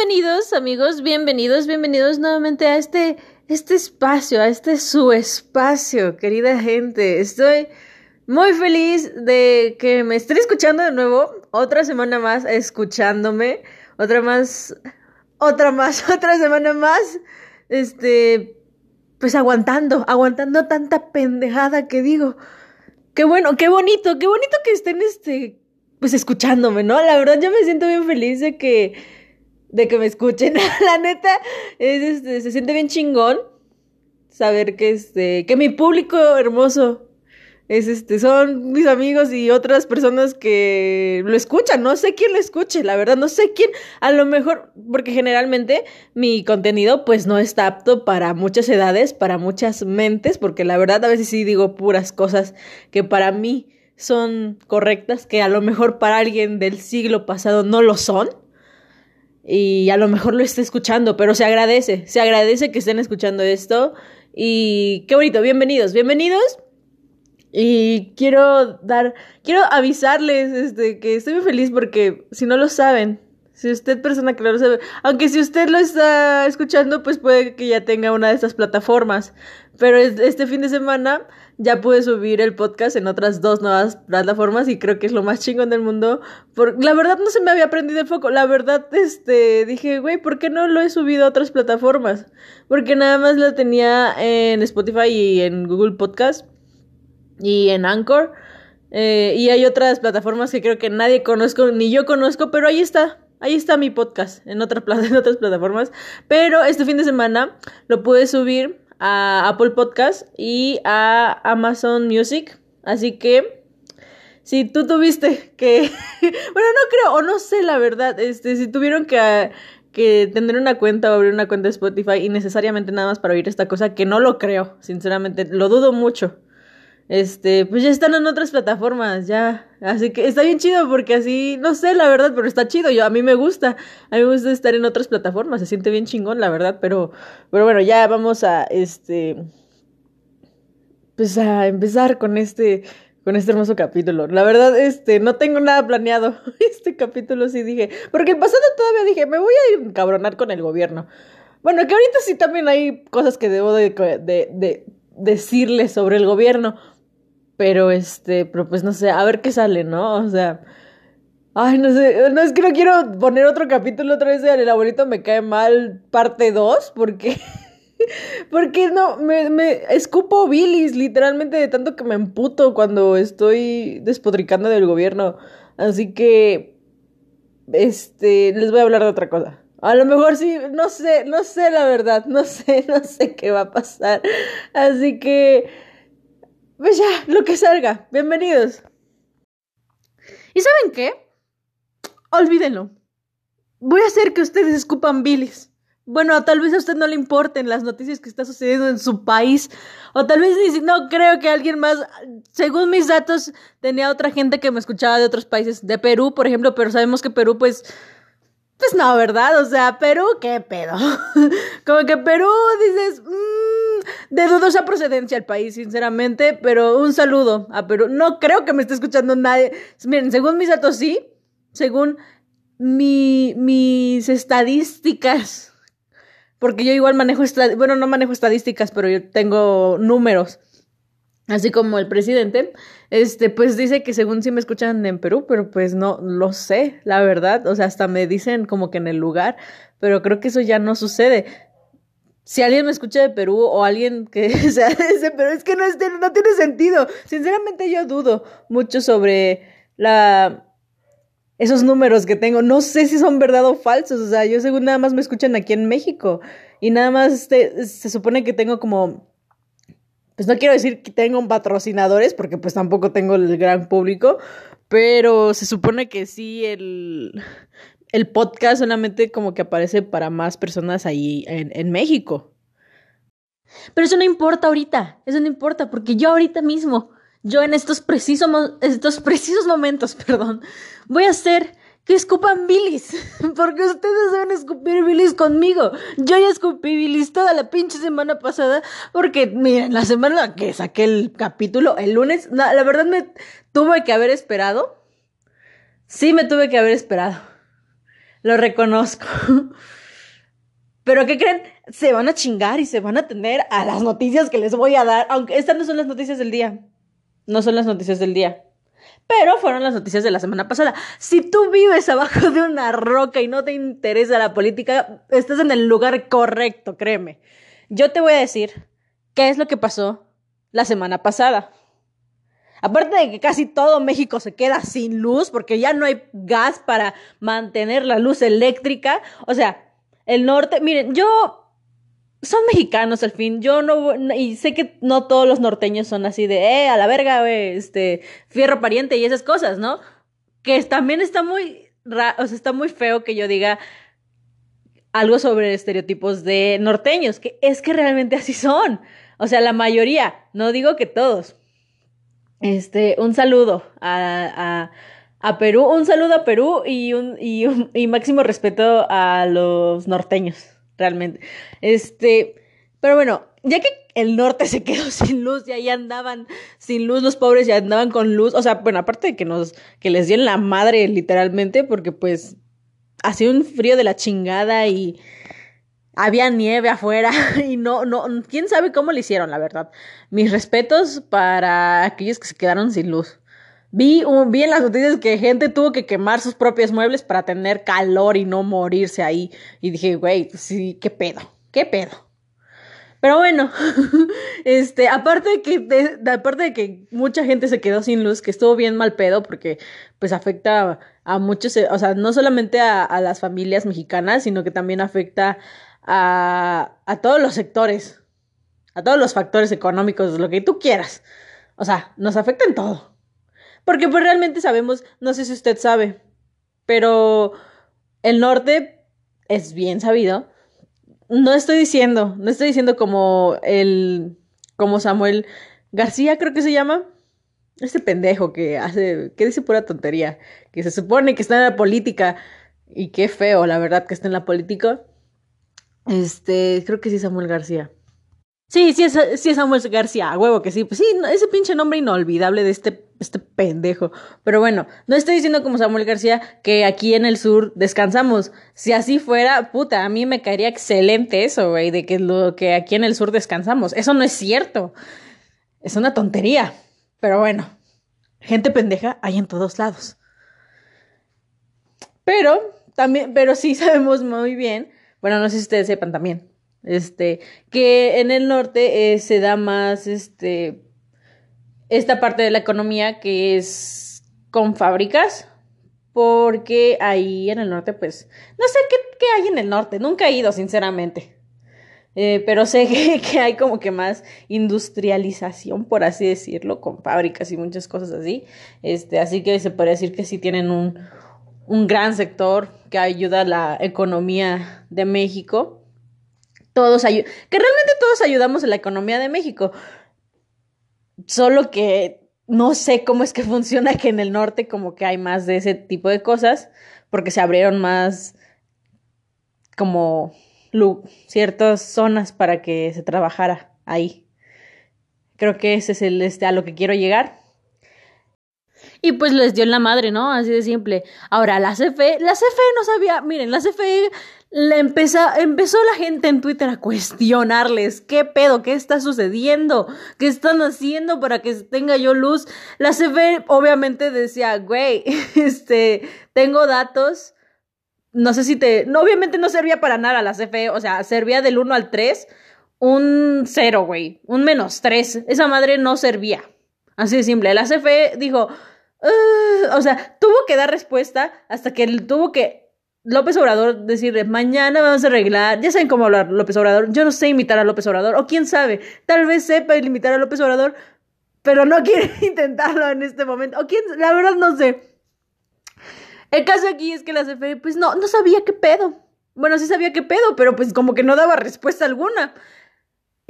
Bienvenidos, amigos, bienvenidos, bienvenidos nuevamente a este, este espacio, a este su espacio, querida gente. Estoy muy feliz de que me estén escuchando de nuevo, otra semana más escuchándome, otra más, otra más, otra semana más, este, pues aguantando, aguantando tanta pendejada que digo. Qué bueno, qué bonito, qué bonito que estén, este, pues escuchándome, ¿no? La verdad yo me siento bien feliz de que de que me escuchen. la neta, es, este, se siente bien chingón saber que este, que mi público hermoso es este, son mis amigos y otras personas que lo escuchan. No sé quién lo escuche, la verdad, no sé quién. A lo mejor, porque generalmente mi contenido, pues no está apto para muchas edades, para muchas mentes, porque la verdad a veces sí digo puras cosas que para mí son correctas, que a lo mejor para alguien del siglo pasado no lo son y a lo mejor lo esté escuchando, pero se agradece, se agradece que estén escuchando esto y qué bonito, bienvenidos, bienvenidos. Y quiero dar, quiero avisarles este, que estoy muy feliz porque si no lo saben, si usted persona que no lo sabe, aunque si usted lo está escuchando, pues puede que ya tenga una de estas plataformas. Pero este fin de semana ya pude subir el podcast en otras dos nuevas plataformas y creo que es lo más chingón del mundo. Por, la verdad no se me había prendido el foco. La verdad, este, dije, güey, ¿por qué no lo he subido a otras plataformas? Porque nada más lo tenía en Spotify y en Google Podcast y en Anchor. Eh, y hay otras plataformas que creo que nadie conozco, ni yo conozco, pero ahí está. Ahí está mi podcast en, otra en otras plataformas. Pero este fin de semana lo pude subir a Apple Podcast y a Amazon Music. Así que si tú tuviste que, bueno, no creo, o no sé la verdad, este, si tuvieron que, que tener una cuenta o abrir una cuenta de Spotify y necesariamente nada más para oír esta cosa, que no lo creo, sinceramente, lo dudo mucho este, pues ya están en otras plataformas, ya. Así que está bien chido porque así, no sé la verdad, pero está chido. Yo, a mí me gusta, a mí me gusta estar en otras plataformas, se siente bien chingón, la verdad, pero, pero bueno, ya vamos a, este, pues a empezar con este, con este hermoso capítulo. La verdad, este, no tengo nada planeado. Este capítulo sí dije, porque el pasado todavía dije, me voy a encabronar con el gobierno. Bueno, que ahorita sí también hay cosas que debo de, de, de decirle sobre el gobierno. Pero este, pero pues no sé, a ver qué sale, ¿no? O sea, ay, no sé, no es que no quiero poner otro capítulo otra vez de El abuelito me cae mal, parte 2, porque porque no, me, me escupo bilis, literalmente de tanto que me emputo cuando estoy despotricando del gobierno. Así que, este, les voy a hablar de otra cosa. A lo mejor sí, no sé, no sé la verdad, no sé, no sé qué va a pasar. Así que... Pues ya, lo que salga. Bienvenidos. ¿Y saben qué? Olvídenlo. Voy a hacer que ustedes escupan bilis. Bueno, tal vez a usted no le importen las noticias que está sucediendo en su país. O tal vez no creo que alguien más. Según mis datos, tenía otra gente que me escuchaba de otros países. De Perú, por ejemplo, pero sabemos que Perú, pues. Pues no, ¿verdad? O sea, Perú, ¿qué pedo? Como que Perú dices. Mmm, de dudosa procedencia el país, sinceramente, pero un saludo a Perú. No creo que me esté escuchando nadie. Miren, según mis datos sí, según mi, mis estadísticas, porque yo igual manejo, bueno, no manejo estadísticas, pero yo tengo números. Así como el presidente, este, pues dice que según sí me escuchan en Perú, pero pues no lo sé, la verdad. O sea, hasta me dicen como que en el lugar, pero creo que eso ya no sucede si alguien me escucha de Perú o alguien que sea de Perú, es que no, no tiene sentido. Sinceramente yo dudo mucho sobre la esos números que tengo. No sé si son verdad o falsos. O sea, yo según nada más me escuchan aquí en México. Y nada más este, se supone que tengo como... Pues no quiero decir que tengo patrocinadores, porque pues tampoco tengo el gran público, pero se supone que sí el el podcast solamente como que aparece para más personas ahí en, en México. Pero eso no importa ahorita, eso no importa, porque yo ahorita mismo, yo en estos precisos, estos precisos momentos, perdón, voy a hacer que escupan bilis, porque ustedes deben escupir bilis conmigo. Yo ya escupí bilis toda la pinche semana pasada, porque miren, la semana que saqué el capítulo, el lunes, la verdad me tuve que haber esperado. Sí me tuve que haber esperado lo reconozco. Pero ¿qué creen? Se van a chingar y se van a tener a las noticias que les voy a dar, aunque estas no son las noticias del día. No son las noticias del día. Pero fueron las noticias de la semana pasada. Si tú vives abajo de una roca y no te interesa la política, estás en el lugar correcto, créeme. Yo te voy a decir qué es lo que pasó la semana pasada. Aparte de que casi todo México se queda sin luz porque ya no hay gas para mantener la luz eléctrica. O sea, el norte, miren, yo son mexicanos al fin. Yo no, y sé que no todos los norteños son así de, eh, a la verga, este, fierro pariente y esas cosas, ¿no? Que también está muy, o sea, está muy feo que yo diga algo sobre estereotipos de norteños, que es que realmente así son. O sea, la mayoría, no digo que todos. Este, un saludo a, a, a Perú, un saludo a Perú y un, y un y máximo respeto a los norteños, realmente. Este, pero bueno, ya que el norte se quedó sin luz y ahí andaban sin luz los pobres y andaban con luz, o sea, bueno, aparte de que nos, que les dieron la madre literalmente, porque pues hacía un frío de la chingada y había nieve afuera y no, no, quién sabe cómo lo hicieron, la verdad. Mis respetos para aquellos que se quedaron sin luz. Vi, vi en las noticias que gente tuvo que quemar sus propios muebles para tener calor y no morirse ahí. Y dije, güey, pues sí, qué pedo, qué pedo. Pero bueno, este, aparte de que, aparte de que mucha gente se quedó sin luz, que estuvo bien mal pedo, porque pues afecta a muchos, o sea, no solamente a, a las familias mexicanas, sino que también afecta a, a todos los sectores, a todos los factores económicos, lo que tú quieras. O sea, nos afecta en todo. Porque pues realmente sabemos, no sé si usted sabe, pero el norte es bien sabido. No estoy diciendo, no estoy diciendo como el, como Samuel García creo que se llama. Este pendejo que hace, que dice pura tontería, que se supone que está en la política y qué feo, la verdad, que está en la política. Este, creo que sí Samuel García. Sí, sí es, sí es Samuel García, a huevo que sí. Pues sí, ese pinche nombre inolvidable de este, este pendejo. Pero bueno, no estoy diciendo como Samuel García que aquí en el sur descansamos. Si así fuera, puta, a mí me caería excelente eso, güey, de que lo que aquí en el sur descansamos. Eso no es cierto. Es una tontería. Pero bueno, gente pendeja hay en todos lados. Pero también, pero sí sabemos muy bien bueno, no sé si ustedes sepan también, este, que en el norte eh, se da más, este, esta parte de la economía que es con fábricas, porque ahí en el norte, pues, no sé qué, qué hay en el norte, nunca he ido, sinceramente. Eh, pero sé que, que, hay como que más industrialización, por así decirlo, con fábricas y muchas cosas así. Este, así que se puede decir que sí tienen un, un gran sector que ayuda a la economía de México. Todos que realmente todos ayudamos a la economía de México. Solo que no sé cómo es que funciona que en el norte como que hay más de ese tipo de cosas, porque se abrieron más como ciertas zonas para que se trabajara ahí. Creo que ese es el este a lo que quiero llegar. Y pues les dio en la madre, ¿no? Así de simple. Ahora, la CFE, la CFE no sabía, miren, la CFE empezó la gente en Twitter a cuestionarles, ¿qué pedo? ¿Qué está sucediendo? ¿Qué están haciendo para que tenga yo luz? La CFE obviamente decía, güey, este, tengo datos, no sé si te, no, obviamente no servía para nada la CFE, o sea, servía del 1 al 3, un 0, güey, un menos 3, esa madre no servía. Así de simple. La CFE dijo, o sea, tuvo que dar respuesta hasta que tuvo que López Obrador decirle, mañana vamos a arreglar, ya saben cómo hablar López Obrador, yo no sé imitar a López Obrador, o quién sabe, tal vez sepa imitar a López Obrador, pero no quiere intentarlo en este momento, o quién, la verdad no sé. El caso aquí es que la CFE, pues no, no sabía qué pedo. Bueno, sí sabía qué pedo, pero pues como que no daba respuesta alguna.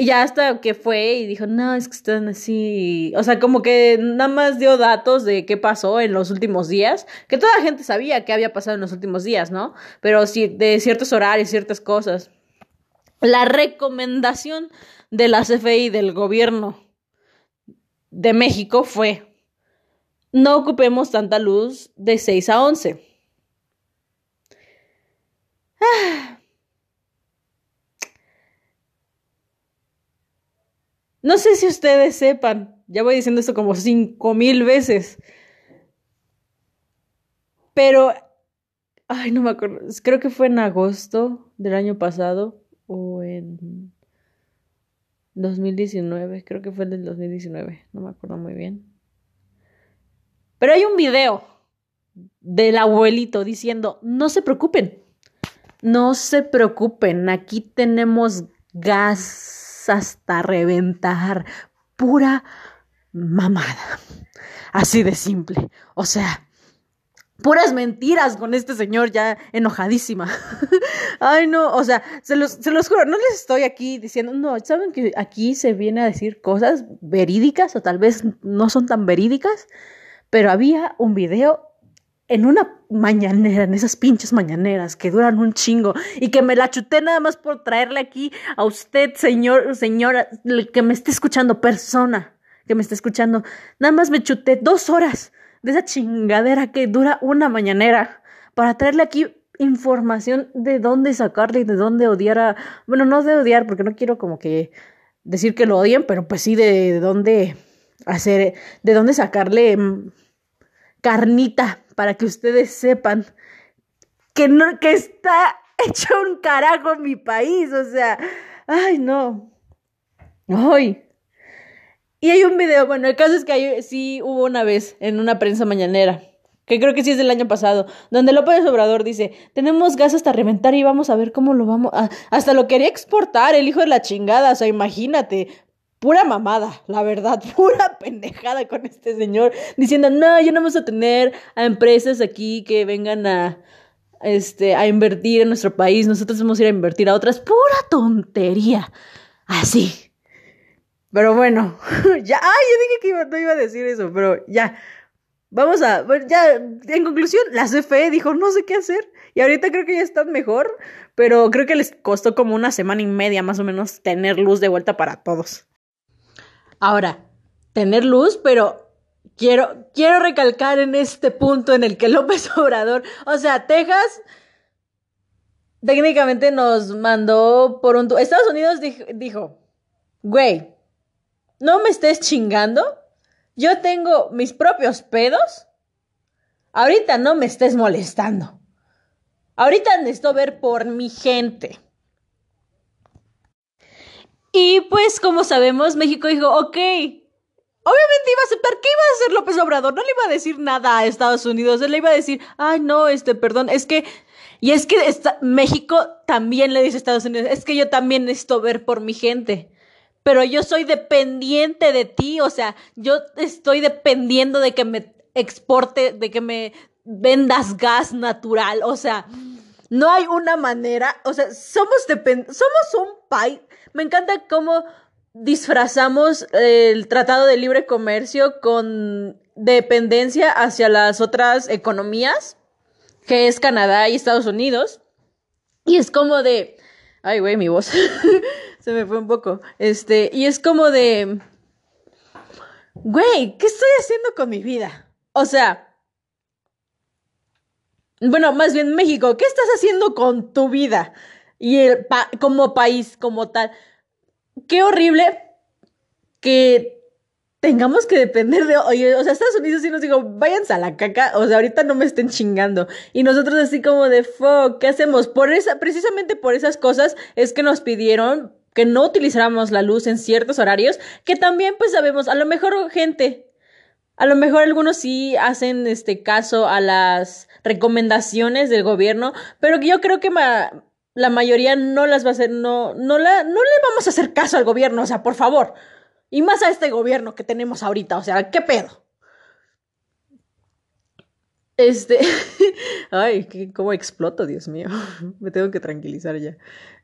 Y ya hasta que fue y dijo, no, es que están así. O sea, como que nada más dio datos de qué pasó en los últimos días, que toda la gente sabía qué había pasado en los últimos días, ¿no? Pero sí, de ciertos horarios, ciertas cosas. La recomendación de la CFI del gobierno de México fue, no ocupemos tanta luz de 6 a 11. No sé si ustedes sepan, ya voy diciendo esto como cinco mil veces, pero, ay, no me acuerdo, creo que fue en agosto del año pasado o en 2019, creo que fue el del 2019, no me acuerdo muy bien. Pero hay un video del abuelito diciendo, no se preocupen, no se preocupen, aquí tenemos gas hasta reventar, pura mamada. Así de simple. O sea, puras mentiras con este señor ya enojadísima. Ay, no, o sea, se los, se los juro, no les estoy aquí diciendo, no, saben que aquí se viene a decir cosas verídicas o tal vez no son tan verídicas, pero había un video en una mañanera, en esas pinches mañaneras que duran un chingo y que me la chuté nada más por traerle aquí a usted, señor, señora, que me esté escuchando, persona que me esté escuchando, nada más me chuté dos horas de esa chingadera que dura una mañanera para traerle aquí información de dónde sacarle y de dónde odiar a, bueno, no de odiar porque no quiero como que decir que lo odien, pero pues sí de dónde hacer, de dónde sacarle mm, carnita para que ustedes sepan que no, que está hecho un carajo en mi país, o sea, ay no, ay. Y hay un video, bueno, el caso es que hay, sí hubo una vez en una prensa mañanera, que creo que sí es del año pasado, donde López Obrador dice, tenemos gas hasta reventar y vamos a ver cómo lo vamos a... Hasta lo quería exportar, el hijo de la chingada, o sea, imagínate, pura mamada, la verdad, pura pendejada con este señor, diciendo, no, ya no vamos a tener a empresas aquí que vengan a, este, a invertir en nuestro país, nosotros vamos a ir a invertir a otras, pura tontería, así. Pero bueno, ya, ay, yo dije que no iba a decir eso, pero ya, vamos a, ya, en conclusión, la CFE dijo, no sé qué hacer, y ahorita creo que ya están mejor, pero creo que les costó como una semana y media más o menos tener luz de vuelta para todos. Ahora, tener luz, pero quiero, quiero recalcar en este punto en el que López Obrador, o sea, Texas técnicamente nos mandó por un... Estados Unidos dijo, dijo, güey, no me estés chingando, yo tengo mis propios pedos, ahorita no me estés molestando, ahorita necesito ver por mi gente. Y pues, como sabemos, México dijo, ok, obviamente iba a aceptar, ¿qué iba a hacer López Obrador? No le iba a decir nada a Estados Unidos, él le iba a decir, ay, no, este, perdón, es que, y es que México también le dice a Estados Unidos, es que yo también necesito ver por mi gente, pero yo soy dependiente de ti, o sea, yo estoy dependiendo de que me exporte, de que me vendas gas natural, o sea, no hay una manera, o sea, somos somos un país me encanta cómo disfrazamos el Tratado de Libre Comercio con dependencia hacia las otras economías, que es Canadá y Estados Unidos. Y es como de... Ay, güey, mi voz. Se me fue un poco. Este, y es como de... Güey, ¿qué estoy haciendo con mi vida? O sea... Bueno, más bien México, ¿qué estás haciendo con tu vida? y el como país, como tal. Qué horrible que tengamos que depender de, o sea, Estados Unidos sí nos digo, váyanse a la caca, o sea, ahorita no me estén chingando. Y nosotros así como de, fuck, ¿qué hacemos? Por esa, precisamente por esas cosas es que nos pidieron que no utilizáramos la luz en ciertos horarios, que también pues sabemos, a lo mejor gente, a lo mejor algunos sí hacen este caso a las recomendaciones del gobierno, pero yo creo que la mayoría no las va a hacer, no, no, la, no le vamos a hacer caso al gobierno, o sea, por favor. Y más a este gobierno que tenemos ahorita, o sea, ¿qué pedo? Este, ay, cómo exploto, Dios mío, me tengo que tranquilizar ya.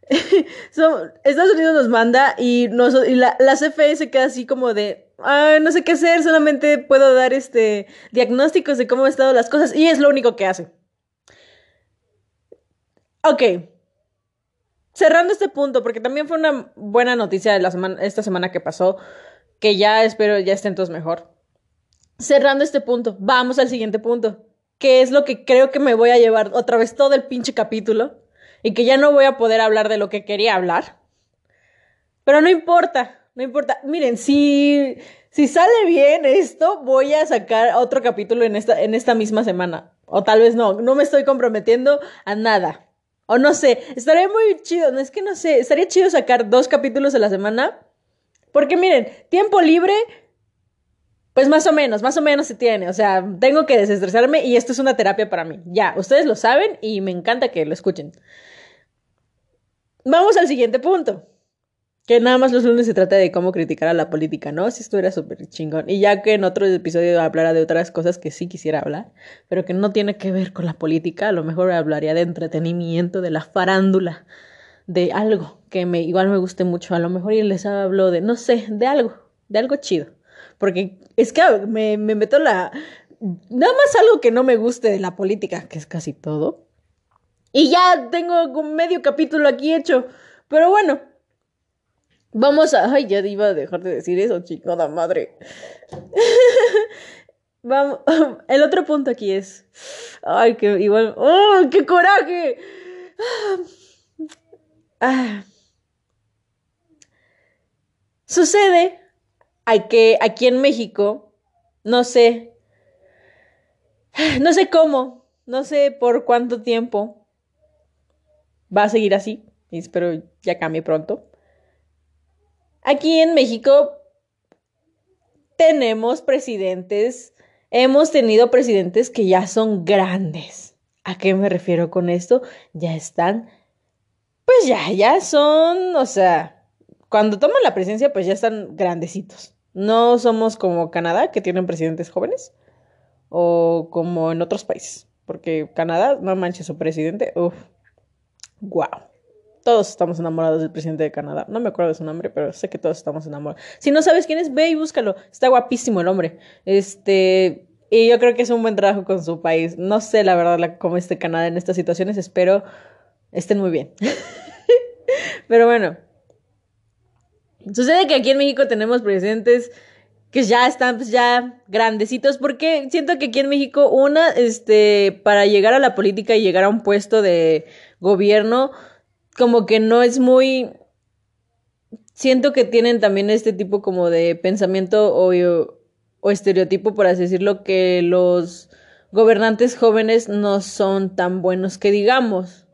Estados Unidos nos manda y, y la, la, CFE queda así como de, ay, no sé qué hacer, solamente puedo dar este diagnósticos de cómo han estado las cosas y es lo único que hace. Ok, cerrando este punto, porque también fue una buena noticia de la semana, esta semana que pasó, que ya espero ya estén todos mejor. Cerrando este punto, vamos al siguiente punto, que es lo que creo que me voy a llevar otra vez todo el pinche capítulo. y que ya no voy a poder hablar de lo que quería hablar. Pero no importa, no importa. Miren, si, si sale bien esto, voy a sacar otro capítulo en esta, en esta misma semana. O tal vez no, no me estoy comprometiendo a nada. O no sé, estaría muy chido, no es que no sé, estaría chido sacar dos capítulos a la semana. Porque miren, tiempo libre, pues más o menos, más o menos se tiene. O sea, tengo que desestresarme y esto es una terapia para mí. Ya, ustedes lo saben y me encanta que lo escuchen. Vamos al siguiente punto. Que nada más los lunes se trata de cómo criticar a la política, ¿no? Si esto era súper chingón. Y ya que en otro episodio hablara de otras cosas que sí quisiera hablar, pero que no tiene que ver con la política, a lo mejor hablaría de entretenimiento, de la farándula, de algo que me igual me guste mucho. A lo mejor y les hablo de, no sé, de algo, de algo chido. Porque es que me, me meto la... Nada más algo que no me guste de la política, que es casi todo. Y ya tengo medio capítulo aquí hecho. Pero bueno, Vamos a. Ay, ya iba a dejar de decir eso, chingada madre. Vamos. El otro punto aquí es. Ay, que igual. ¡Oh, qué coraje! Ah. Sucede que aquí en México, no sé. No sé cómo, no sé por cuánto tiempo va a seguir así. Espero ya cambie pronto. Aquí en México tenemos presidentes, hemos tenido presidentes que ya son grandes. ¿A qué me refiero con esto? Ya están, pues ya, ya son, o sea, cuando toman la presidencia, pues ya están grandecitos. No somos como Canadá, que tienen presidentes jóvenes, o como en otros países, porque Canadá, no manches su presidente, uff, wow. Todos estamos enamorados del presidente de Canadá. No me acuerdo de su nombre, pero sé que todos estamos enamorados. Si no sabes quién es, ve y búscalo. Está guapísimo el hombre. Este, y yo creo que es un buen trabajo con su país. No sé la verdad cómo esté Canadá en estas situaciones. Espero estén muy bien. pero bueno. Sucede que aquí en México tenemos presidentes que ya están pues, ya grandecitos porque siento que aquí en México una este para llegar a la política y llegar a un puesto de gobierno como que no es muy... Siento que tienen también este tipo como de pensamiento o, o estereotipo, por así decirlo, que los gobernantes jóvenes no son tan buenos que digamos.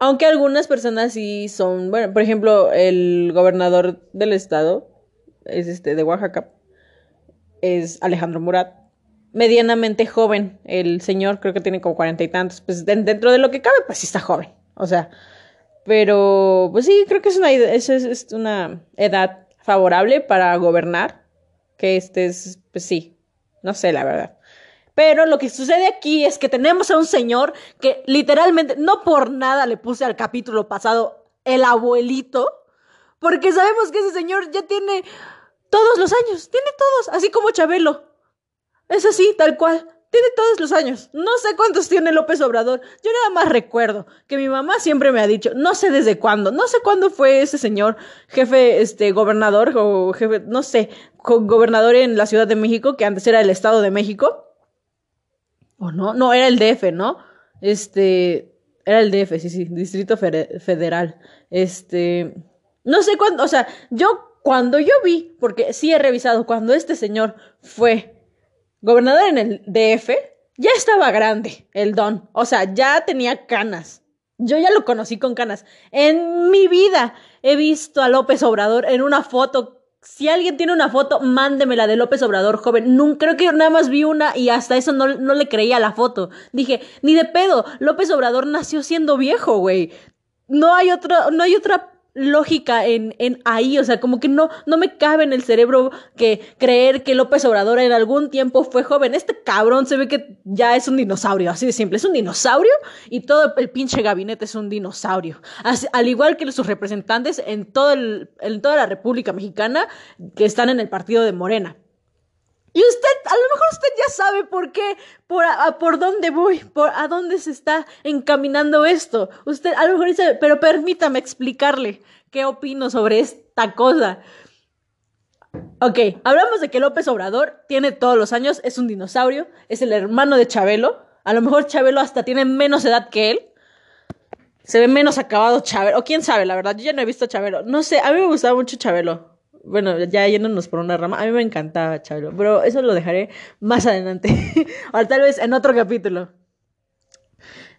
Aunque algunas personas sí son, bueno, por ejemplo, el gobernador del estado es este de Oaxaca, es Alejandro Murat, medianamente joven, el señor creo que tiene como cuarenta y tantos, pues dentro de lo que cabe, pues sí está joven, o sea, pero, pues sí, creo que es una, es, una edad favorable para gobernar. Que este es, pues sí, no sé la verdad. Pero lo que sucede aquí es que tenemos a un señor que literalmente, no por nada le puse al capítulo pasado el abuelito, porque sabemos que ese señor ya tiene todos los años, tiene todos, así como Chabelo. Es así, tal cual. Tiene todos los años. No sé cuántos tiene López Obrador. Yo nada más recuerdo que mi mamá siempre me ha dicho, no sé desde cuándo, no sé cuándo fue ese señor jefe, este, gobernador o jefe, no sé, gobernador en la Ciudad de México, que antes era el Estado de México. ¿O no? No, era el DF, ¿no? Este, era el DF, sí, sí, Distrito Federal. Este, no sé cuándo, o sea, yo cuando yo vi, porque sí he revisado, cuando este señor fue gobernador en el DF, ya estaba grande el don. O sea, ya tenía canas. Yo ya lo conocí con canas. En mi vida he visto a López Obrador en una foto. Si alguien tiene una foto, mándemela de López Obrador joven. Nunca, creo que nada más vi una y hasta eso no, no le creía la foto. Dije, ni de pedo, López Obrador nació siendo viejo, güey. No hay otra, no hay otra lógica en, en ahí, o sea, como que no, no me cabe en el cerebro que creer que López Obrador en algún tiempo fue joven. Este cabrón se ve que ya es un dinosaurio, así de simple, es un dinosaurio y todo el pinche gabinete es un dinosaurio. al igual que sus representantes en, todo el, en toda la República Mexicana que están en el partido de Morena. Y usted, a lo mejor usted ya sabe por qué, por, a, por dónde voy, por a dónde se está encaminando esto. Usted, a lo mejor dice, pero permítame explicarle qué opino sobre esta cosa. Ok, hablamos de que López Obrador tiene todos los años, es un dinosaurio, es el hermano de Chabelo. A lo mejor Chabelo hasta tiene menos edad que él. se ve menos acabado Chabelo. O quién sabe, la verdad, yo ya no he visto Chabelo. No sé, a mí me gustaba mucho Chabelo. Bueno, ya yéndonos por una rama, a mí me encantaba Chabelo, pero eso lo dejaré más adelante. o tal vez en otro capítulo.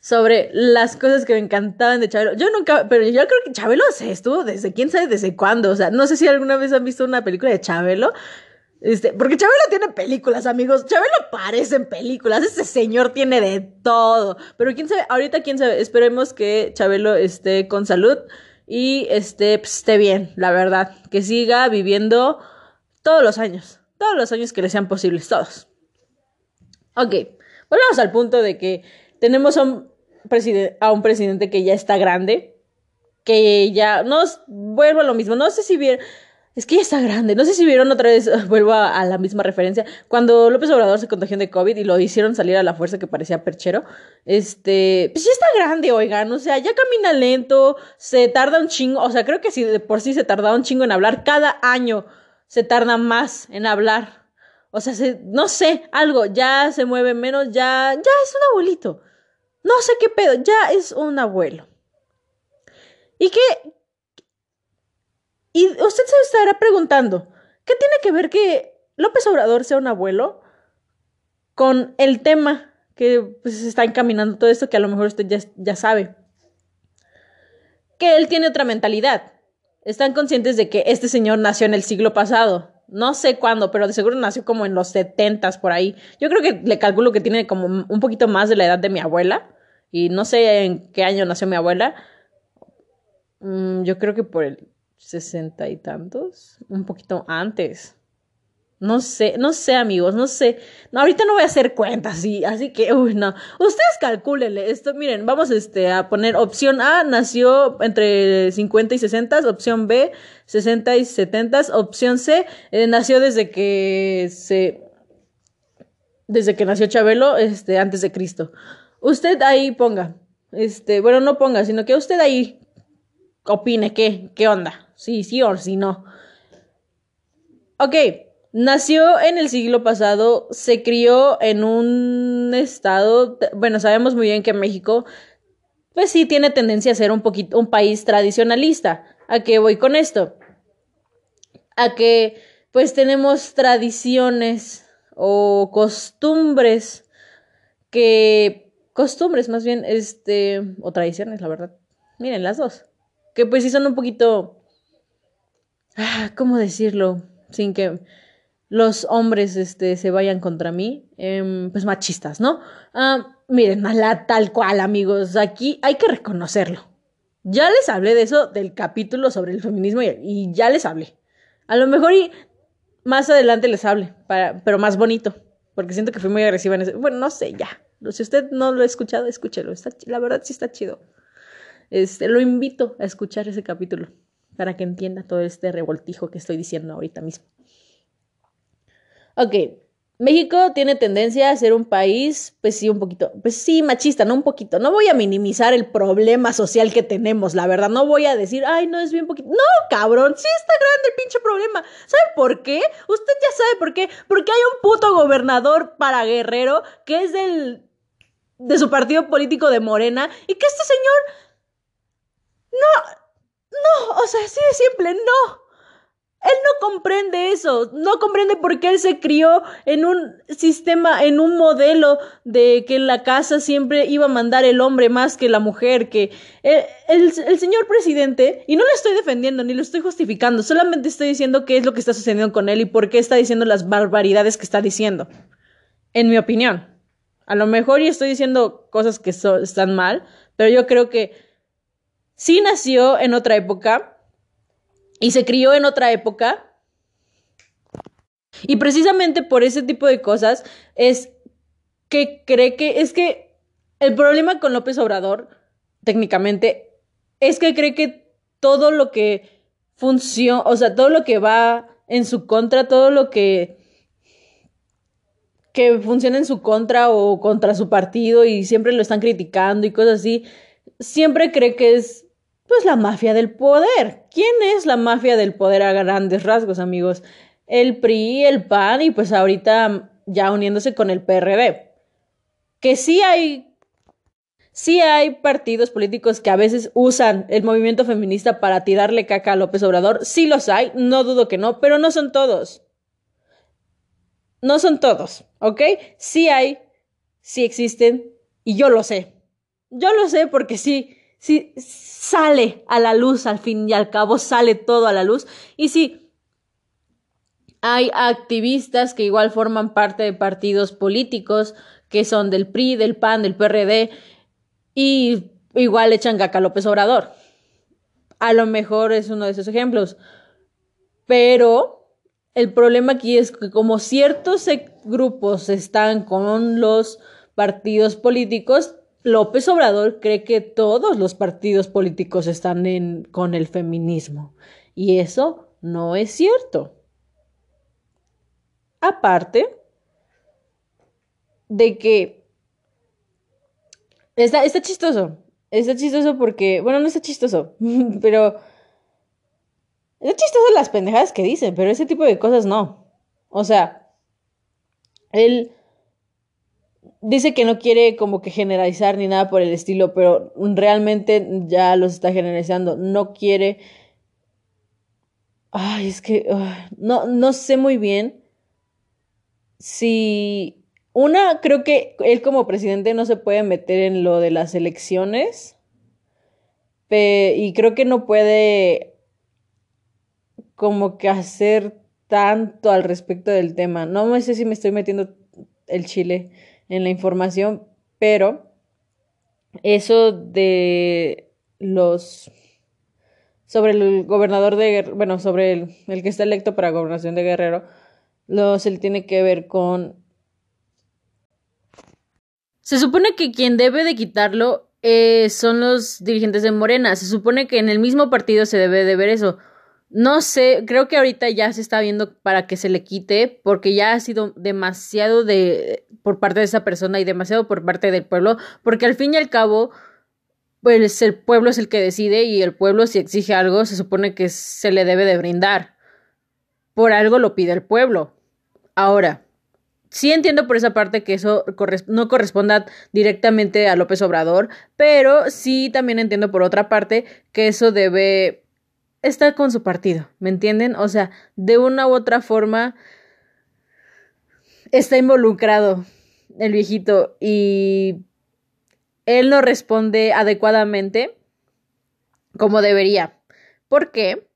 Sobre las cosas que me encantaban de Chabelo. Yo nunca, pero yo creo que Chabelo se estuvo desde quién sabe desde cuándo. O sea, no sé si alguna vez han visto una película de Chabelo. Este, porque Chabelo tiene películas, amigos. Chabelo aparece en películas. Ese señor tiene de todo. Pero quién sabe, ahorita quién sabe. Esperemos que Chabelo esté con salud y esté, pues, esté bien, la verdad. Que siga viviendo todos los años. Todos los años que le sean posibles, todos. Ok, volvamos al punto de que tenemos a un, a un presidente que ya está grande. Que ya, no, vuelvo a lo mismo. No sé si bien es que ya está grande. No sé si vieron otra vez, vuelvo a, la misma referencia. Cuando López Obrador se contagió de COVID y lo hicieron salir a la fuerza que parecía perchero. Este, pues ya está grande, oigan. O sea, ya camina lento, se tarda un chingo. O sea, creo que si de por sí se tarda un chingo en hablar, cada año se tarda más en hablar. O sea, no sé, algo, ya se mueve menos, ya, ya es un abuelito. No sé qué pedo, ya es un abuelo. ¿Y qué, y usted se estará preguntando, ¿qué tiene que ver que López Obrador sea un abuelo con el tema que pues, se está encaminando todo esto que a lo mejor usted ya, ya sabe? Que él tiene otra mentalidad. Están conscientes de que este señor nació en el siglo pasado. No sé cuándo, pero de seguro nació como en los setentas por ahí. Yo creo que le calculo que tiene como un poquito más de la edad de mi abuela. Y no sé en qué año nació mi abuela. Mm, yo creo que por el sesenta y tantos, un poquito antes. No sé, no sé, amigos, no sé. No, ahorita no voy a hacer cuentas, y, así que, uy, no. Ustedes calcúlenle esto. Miren, vamos este, a poner opción A, nació entre 50 y 60, opción B, 60 y 70, opción C, eh, nació desde que se. Desde que nació Chabelo, este, antes de Cristo. Usted ahí ponga. Este, bueno, no ponga, sino que usted ahí opine qué, qué onda sí, sí o sí no. Ok, nació en el siglo pasado, se crió en un estado, bueno, sabemos muy bien que México, pues sí tiene tendencia a ser un poquito un país tradicionalista. ¿A qué voy con esto? A que pues tenemos tradiciones o costumbres que costumbres más bien este o tradiciones, la verdad. Miren las dos, que pues sí son un poquito ¿cómo decirlo? Sin que los hombres este, se vayan contra mí, em, pues machistas, ¿no? Ah, miren, a la tal cual, amigos, aquí hay que reconocerlo. Ya les hablé de eso, del capítulo sobre el feminismo y, ya les hablé. A lo mejor y más adelante les hable, para, pero más bonito, porque siento que fui muy agresiva en ese. Bueno, no sé, ya. Si usted no lo ha escuchado, escúchelo. Está, la verdad sí está chido. Este, lo invito a escuchar ese capítulo para que entienda todo este revoltijo que estoy diciendo ahorita mismo. Ok, México tiene tendencia a ser un país, pues sí, un poquito, pues sí, machista, no un poquito. No voy a minimizar el problema social que tenemos, la verdad. No voy a decir, ay, no es bien poquito. No, cabrón, sí está grande el pinche problema. ¿Sabe por qué? Usted ya sabe por qué. Porque hay un puto gobernador para Guerrero que es del de su partido político de Morena y que este señor no no, o sea, así de simple, no. Él no comprende eso, no comprende por qué él se crió en un sistema, en un modelo de que en la casa siempre iba a mandar el hombre más que la mujer, que el, el, señor presidente, y no lo estoy defendiendo ni lo estoy justificando, solamente estoy diciendo qué es lo que está sucediendo con él y por qué está diciendo las barbaridades que está diciendo, en mi opinión. A lo mejor y estoy diciendo cosas que están mal, pero yo creo que sí nació en otra época y se crió en otra época. Y precisamente por ese tipo de cosas es que cree que es que el problema con López Obrador, técnicamente, es que cree que todo lo que funciona, o sea, todo lo que va en su contra, todo lo que que funciona en su contra o contra su partido y siempre lo están criticando y cosas así, siempre cree que es pues la mafia del poder. ¿Quién es la mafia del poder a grandes rasgos, amigos? El PRI, el PAN y pues ahorita ya uniéndose con el PRD. Que sí hay Sí hay partidos políticos que a veces usan el movimiento feminista para tirarle caca a López Obrador. Sí los hay, no dudo que no, pero no son todos. No son todos, ¿ok? Sí hay, sí existen, y yo lo sé. Yo lo sé porque sí, sí sale a la luz al fin y al cabo, sale todo a la luz. Y sí, hay activistas que igual forman parte de partidos políticos, que son del PRI, del PAN, del PRD, y igual echan caca a López Obrador. A lo mejor es uno de esos ejemplos. Pero el problema aquí es que como ciertos grupos están con los partidos políticos, López Obrador cree que todos los partidos políticos están con el feminismo. Y eso no es cierto. Aparte de que está, está chistoso. Está chistoso porque, bueno, no está chistoso, pero... Está chistoso las pendejadas que dicen, pero ese tipo de cosas no. O sea, él dice que no quiere como que generalizar ni nada por el estilo, pero realmente ya los está generalizando. No quiere. Ay, es que no, no sé muy bien si. Una, creo que él como presidente no se puede meter en lo de las elecciones. y creo que no puede como que hacer tanto al respecto del tema. No sé si me estoy metiendo el chile en la información, pero eso de los sobre el gobernador de bueno, sobre el, el que está electo para gobernación de Guerrero, lo, se tiene que ver con se supone que quien debe de quitarlo eh, son los dirigentes de Morena. Se supone que en el mismo partido se debe de ver eso. No sé, creo que ahorita ya se está viendo para que se le quite, porque ya ha sido demasiado de por parte de esa persona y demasiado por parte del pueblo, porque al fin y al cabo, pues el pueblo es el que decide y el pueblo si exige algo se supone que se le debe de brindar. Por algo lo pide el pueblo. Ahora, sí entiendo por esa parte que eso no corresponda directamente a López Obrador, pero sí también entiendo por otra parte que eso debe está con su partido, ¿me entienden? O sea, de una u otra forma está involucrado el viejito y él no responde adecuadamente como debería. ¿Por qué?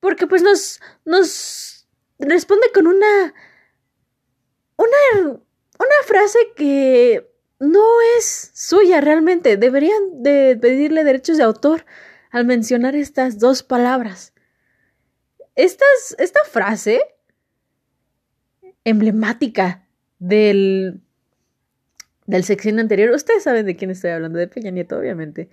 Porque pues nos, nos responde con una, una, una frase que no es suya realmente. Deberían de pedirle derechos de autor al mencionar estas dos palabras. Esta frase emblemática del, del sección anterior, ustedes saben de quién estoy hablando, de Peña Nieto, obviamente.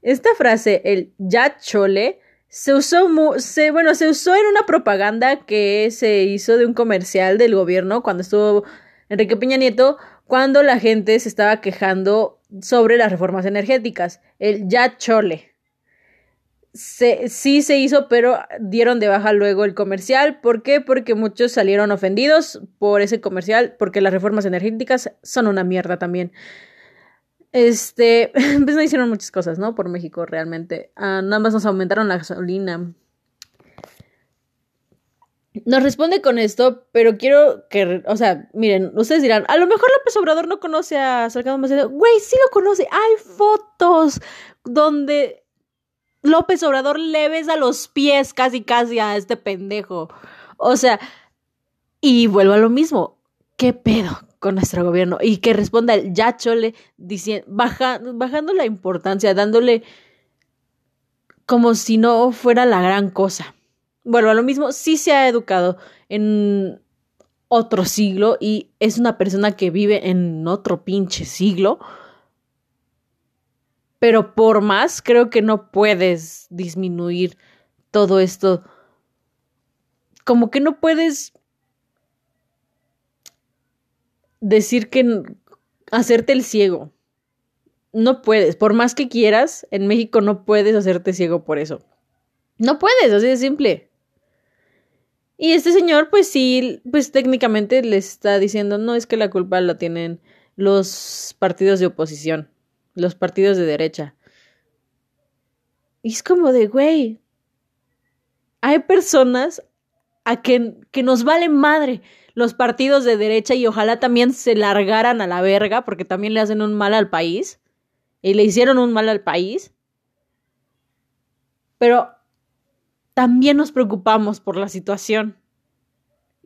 Esta frase, el ya chole, se usó, bueno, se usó en una propaganda que se hizo de un comercial del gobierno cuando estuvo Enrique Peña Nieto, cuando la gente se estaba quejando sobre las reformas energéticas. El ya chole sí se hizo, pero dieron de baja luego el comercial. ¿Por qué? Porque muchos salieron ofendidos por ese comercial, porque las reformas energéticas son una mierda también. Este, pues no hicieron muchas cosas, ¿no? Por México, realmente. Ah, nada más nos aumentaron la gasolina. Nos responde con esto, pero quiero que, o sea, miren, ustedes dirán, a lo mejor López Obrador no conoce a Salgado Macedonio. Güey, sí lo conoce. Hay fotos donde López Obrador le besa los pies casi casi a este pendejo. O sea, y vuelvo a lo mismo. ¿Qué pedo con nuestro gobierno? Y que responda el ya chole diciendo, bajando la importancia, dándole como si no fuera la gran cosa. Vuelvo a lo mismo, sí se ha educado en otro siglo y es una persona que vive en otro pinche siglo pero por más creo que no puedes disminuir todo esto. Como que no puedes decir que hacerte el ciego. No puedes, por más que quieras, en México no puedes hacerte ciego por eso. No puedes, así de simple. Y este señor, pues sí, pues técnicamente le está diciendo, no es que la culpa la tienen los partidos de oposición. Los partidos de derecha. Y es como de, güey, hay personas a que, que nos vale madre los partidos de derecha y ojalá también se largaran a la verga porque también le hacen un mal al país y le hicieron un mal al país. Pero también nos preocupamos por la situación.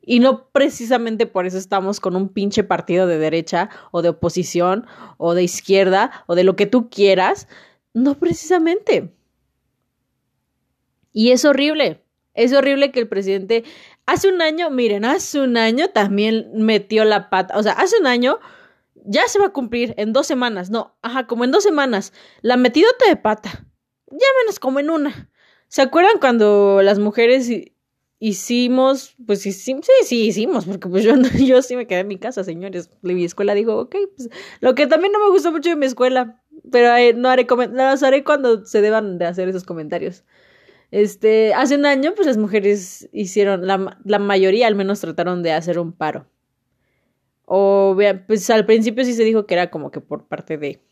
Y no precisamente por eso estamos con un pinche partido de derecha o de oposición o de izquierda o de lo que tú quieras. No precisamente. Y es horrible. Es horrible que el presidente hace un año, miren, hace un año también metió la pata. O sea, hace un año ya se va a cumplir en dos semanas. No, ajá, como en dos semanas. La metidota de pata. Ya menos como en una. ¿Se acuerdan cuando las mujeres hicimos, pues sí, sí, sí hicimos, porque pues yo, yo sí me quedé en mi casa, señores. Mi escuela dijo, ok, pues lo que también no me gustó mucho de mi escuela, pero eh, no haré los haré cuando se deban de hacer esos comentarios. Este, hace un año, pues las mujeres hicieron, la, la mayoría al menos trataron de hacer un paro. O, pues al principio sí se dijo que era como que por parte de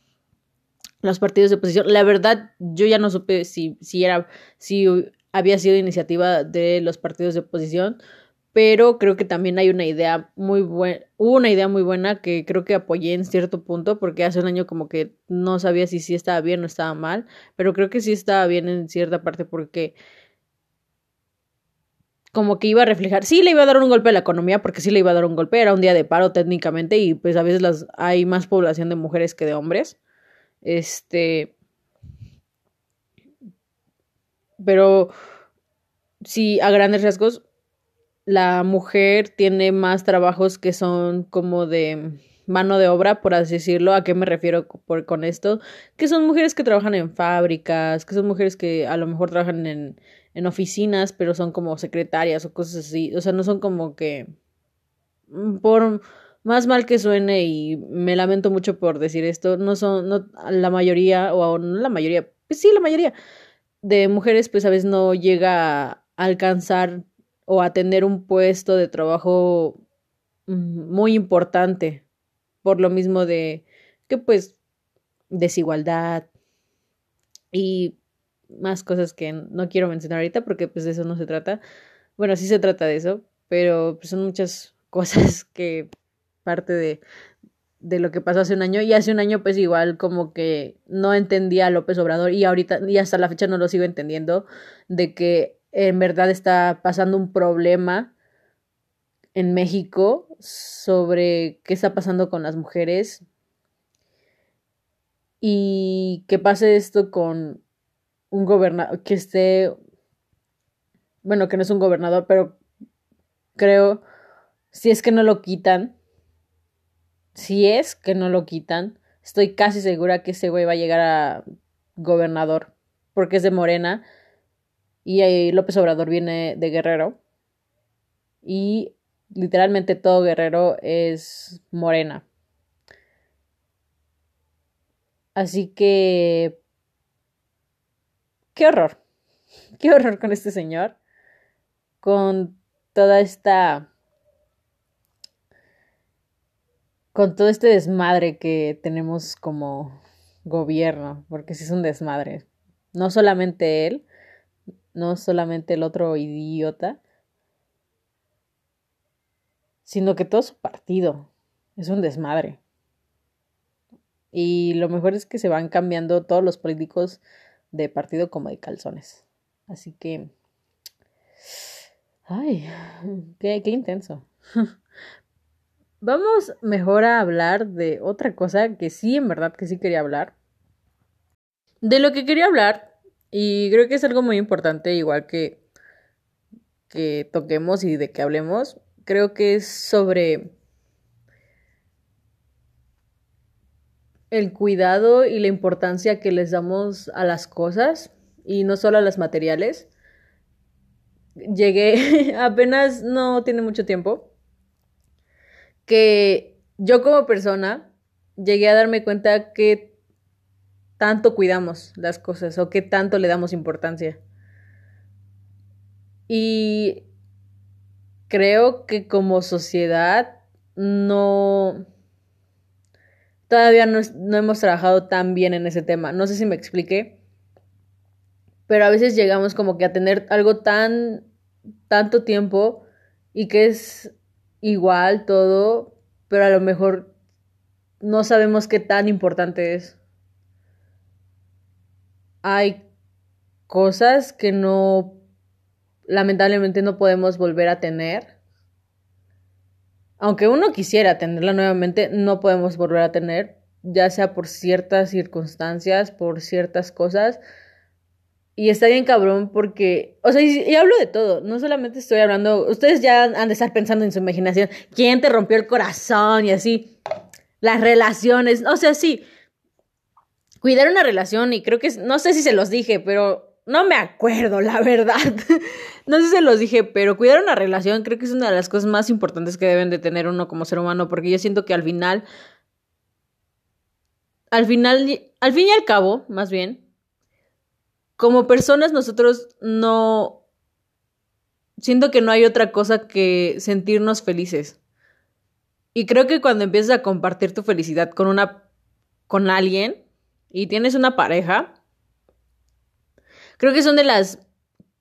los partidos de oposición. La verdad, yo ya no supe si, si era, si había sido iniciativa de los partidos de oposición, pero creo que también hay una idea muy buena, hubo una idea muy buena que creo que apoyé en cierto punto, porque hace un año como que no sabía si sí estaba bien o estaba mal, pero creo que sí estaba bien en cierta parte porque como que iba a reflejar, sí le iba a dar un golpe a la economía, porque sí le iba a dar un golpe, era un día de paro técnicamente y pues a veces las, hay más población de mujeres que de hombres. Este. Pero. Sí, a grandes rasgos, la mujer tiene más trabajos que son como de mano de obra, por así decirlo. ¿A qué me refiero por, con esto? Que son mujeres que trabajan en fábricas, que son mujeres que a lo mejor trabajan en, en oficinas, pero son como secretarias o cosas así. O sea, no son como que... Mm, por más mal que suene y me lamento mucho por decir esto, no son, no, la mayoría, o no la mayoría, pues sí, la mayoría de mujeres pues a veces no llega a alcanzar o a tener un puesto de trabajo mm, muy importante por lo mismo de que pues desigualdad y más cosas que no quiero mencionar ahorita porque pues de eso no se trata. Bueno, sí se trata de eso, pero pues, son muchas cosas que parte de, de lo que pasó hace un año y hace un año pues igual como que no entendía a López Obrador y ahorita y hasta la fecha no lo sigo entendiendo de que en verdad está pasando un problema en México sobre qué está pasando con las mujeres y que pase esto con un gobernador que esté bueno que no es un gobernador pero creo si es que no lo quitan si es que no lo quitan, estoy casi segura que ese güey va a llegar a gobernador, porque es de Morena, y López Obrador viene de Guerrero, y literalmente todo Guerrero es Morena. Así que... ¡Qué horror! ¡Qué horror con este señor! Con toda esta con todo este desmadre que tenemos como gobierno, porque sí es un desmadre. No solamente él, no solamente el otro idiota, sino que todo su partido es un desmadre. Y lo mejor es que se van cambiando todos los políticos de partido como de calzones. Así que... Ay, qué, qué intenso. Vamos mejor a hablar de otra cosa que sí, en verdad, que sí quería hablar. De lo que quería hablar, y creo que es algo muy importante, igual que, que toquemos y de que hablemos, creo que es sobre el cuidado y la importancia que les damos a las cosas y no solo a las materiales. Llegué apenas no tiene mucho tiempo que yo como persona llegué a darme cuenta que tanto cuidamos las cosas o que tanto le damos importancia. Y creo que como sociedad no todavía no, no hemos trabajado tan bien en ese tema. No sé si me expliqué, pero a veces llegamos como que a tener algo tan, tanto tiempo y que es igual todo, pero a lo mejor no sabemos qué tan importante es. Hay cosas que no, lamentablemente no podemos volver a tener. Aunque uno quisiera tenerla nuevamente, no podemos volver a tener, ya sea por ciertas circunstancias, por ciertas cosas. Y está bien cabrón porque, o sea, y, hablo de todo, no solamente estoy hablando, ustedes ya han de estar pensando en su imaginación, quién te rompió el corazón y así, las relaciones, o sea, sí, cuidar una relación y creo que, no sé si se los dije, pero no me acuerdo, la verdad. no sé si se los dije, pero cuidar una relación creo que es una de las cosas más importantes que deben de tener uno como ser humano, porque yo siento que al final, al final, al fin y al cabo, más bien, como personas nosotros no... Siento que no hay otra cosa que sentirnos felices. Y creo que cuando empiezas a compartir tu felicidad con una con alguien y tienes una pareja, Creo que son de las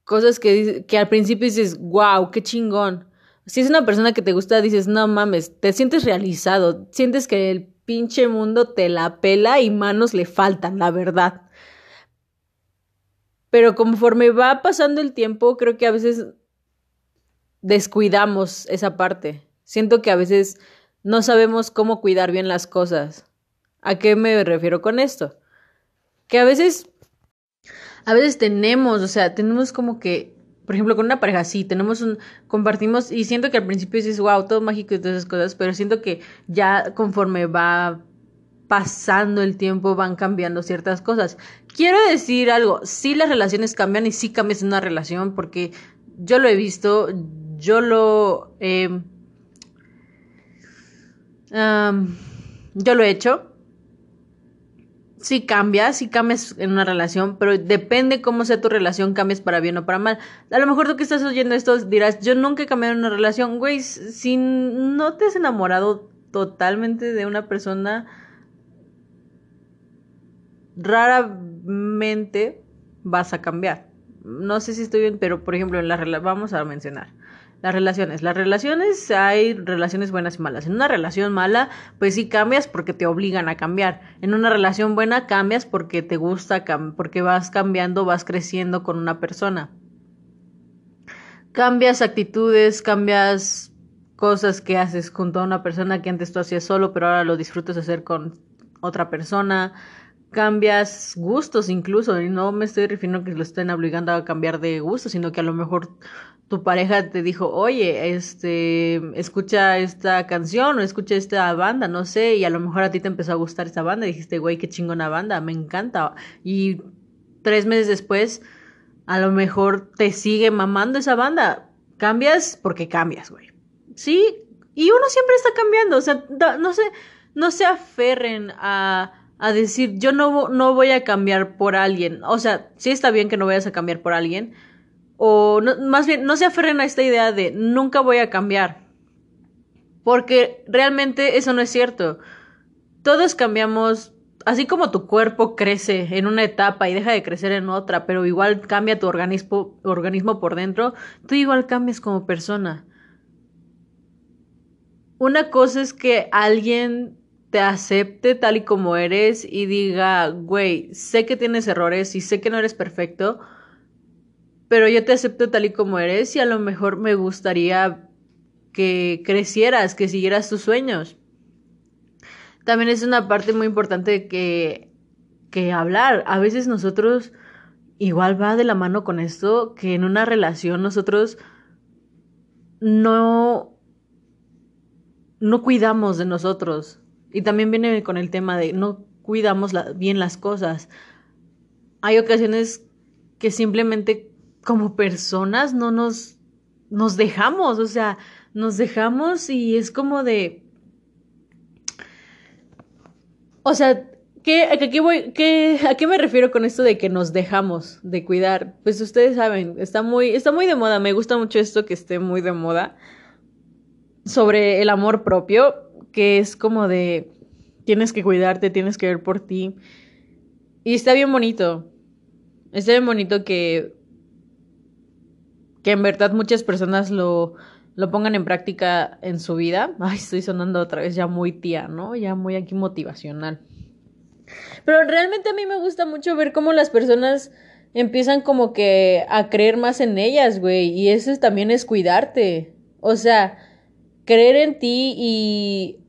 cosas que, que al principio dices, wow, qué chingón. Si es una persona que te gusta, dices, no mames, te sientes realizado, sientes que el pinche mundo te la pela y manos le faltan, la verdad. Pero conforme va pasando el tiempo, creo que a veces descuidamos esa parte. Siento que a veces no sabemos cómo cuidar bien las cosas. ¿A qué me refiero con esto? Que a veces a veces tenemos, o sea, tenemos como que, por ejemplo, con una pareja sí, tenemos un, compartimos y siento que al principio dices, wow, todo mágico y todas esas cosas, pero siento que ya conforme va pasando el tiempo van cambiando ciertas cosas. Quiero decir algo, sí las relaciones cambian y sí cambias una relación porque yo lo he visto, yo lo... Eh, yo lo he hecho sí cambias, sí cambias en una relación, pero depende cómo sea tu relación, cambias para bien o para mal. A lo mejor tú que estás oyendo esto dirás, yo nunca he cambiado en una relación, güey, si no te has enamorado totalmente de una persona, raramente vas a cambiar. No sé si estoy bien, pero por ejemplo, en la vamos a mencionar las relaciones. Las relaciones, hay relaciones buenas y malas. En una relación mala, pues sí cambias porque te obligan a cambiar. En una relación buena cambias porque te gusta, porque vas cambiando, vas creciendo con una persona. Cambias actitudes, cambias cosas que haces junto a una persona que antes tú hacías solo, pero ahora lo disfrutas hacer con otra persona. Cambias gustos incluso, y no me estoy refiriendo a que lo estén obligando a cambiar de gusto, sino que a lo mejor tu pareja te dijo, oye, este, escucha esta canción o escucha esta banda, no sé, y a lo mejor a ti te empezó a gustar esta banda y dijiste, güey, qué chingona banda, me encanta. Y tres meses después, a lo mejor te sigue mamando esa banda. Cambias porque cambias, güey. Sí, y uno siempre está cambiando, o sea, no se, no se aferren a, a decir, yo no, no voy a cambiar por alguien. O sea, sí está bien que no vayas a cambiar por alguien, o más bien no se aferren a esta idea de nunca voy a cambiar, porque realmente eso no es cierto. Todos cambiamos, así como tu cuerpo crece en una etapa y deja de crecer en otra, pero igual cambia tu organismo, organismo por dentro, tú igual cambias como persona. Una cosa es que alguien te acepte tal y como eres y diga, güey, sé que tienes errores y sé que no eres perfecto, pero yo te acepto tal y como eres y a lo mejor me gustaría que crecieras, que siguieras tus sueños. También es una parte muy importante que, que hablar. A veces nosotros, igual va de la mano con esto, que en una relación nosotros no, no cuidamos de nosotros. Y también viene con el tema de no cuidamos bien las cosas. Hay ocasiones que simplemente como personas no nos, nos dejamos, o sea, nos dejamos y es como de... O sea, ¿qué, a, qué voy, qué, ¿a qué me refiero con esto de que nos dejamos de cuidar? Pues ustedes saben, está muy, está muy de moda, me gusta mucho esto que esté muy de moda sobre el amor propio, que es como de tienes que cuidarte, tienes que ver por ti. Y está bien bonito. Está bien bonito que, que en verdad muchas personas lo, lo pongan en práctica en su vida. Ay, estoy sonando otra vez ya muy tía, ¿no? Ya muy aquí motivacional. Pero realmente a mí me gusta mucho ver cómo las personas empiezan como que a creer más en ellas, güey. Y eso también es cuidarte. O sea, creer en ti y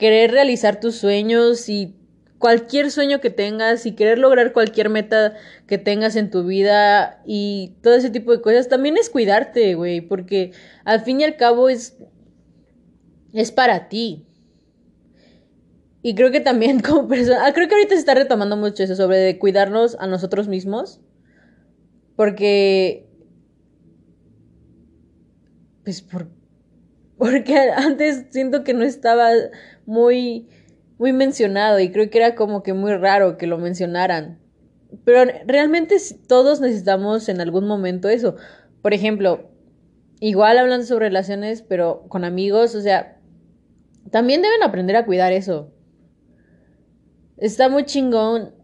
querer realizar tus sueños y cualquier sueño que tengas y querer lograr cualquier meta que tengas en tu vida y todo ese tipo de cosas, también es cuidarte, güey, porque al fin y al cabo es es para ti. Y creo que también como persona, ah, creo que ahorita se está retomando mucho eso sobre de cuidarnos a nosotros mismos, porque pues por, porque antes siento que no estaba muy, muy mencionado y creo que era como que muy raro que lo mencionaran. Pero realmente todos necesitamos en algún momento eso. Por ejemplo, igual hablando sobre relaciones, pero con amigos, o sea, también deben aprender a cuidar eso. Está muy chingón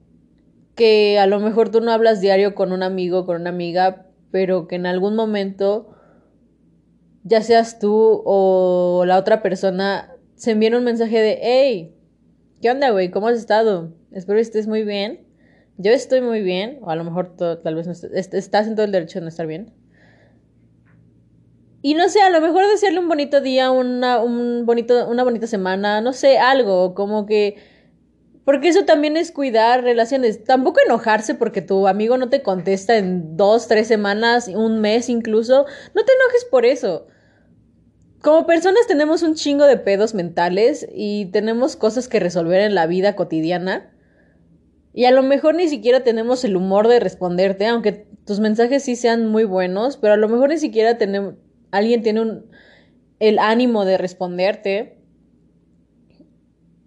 que a lo mejor tú no hablas diario con un amigo, con una amiga, pero que en algún momento ya seas tú o la otra persona, se envíen un mensaje de, hey, ¿qué onda, güey? ¿Cómo has estado? Espero que estés muy bien. Yo estoy muy bien, o a lo mejor tal vez no estás en todo el derecho de no estar bien. Y no sé, a lo mejor desearle un bonito día, una, un bonito, una bonita semana, no sé, algo, como que... Porque eso también es cuidar relaciones. Tampoco enojarse porque tu amigo no te contesta en dos, tres semanas, un mes incluso. No te enojes por eso como personas tenemos un chingo de pedos mentales y tenemos cosas que resolver en la vida cotidiana. Y a lo mejor ni siquiera tenemos el humor de responderte, aunque tus mensajes sí sean muy buenos, pero a lo mejor ni siquiera tenemos, alguien tiene un, el ánimo de responderte.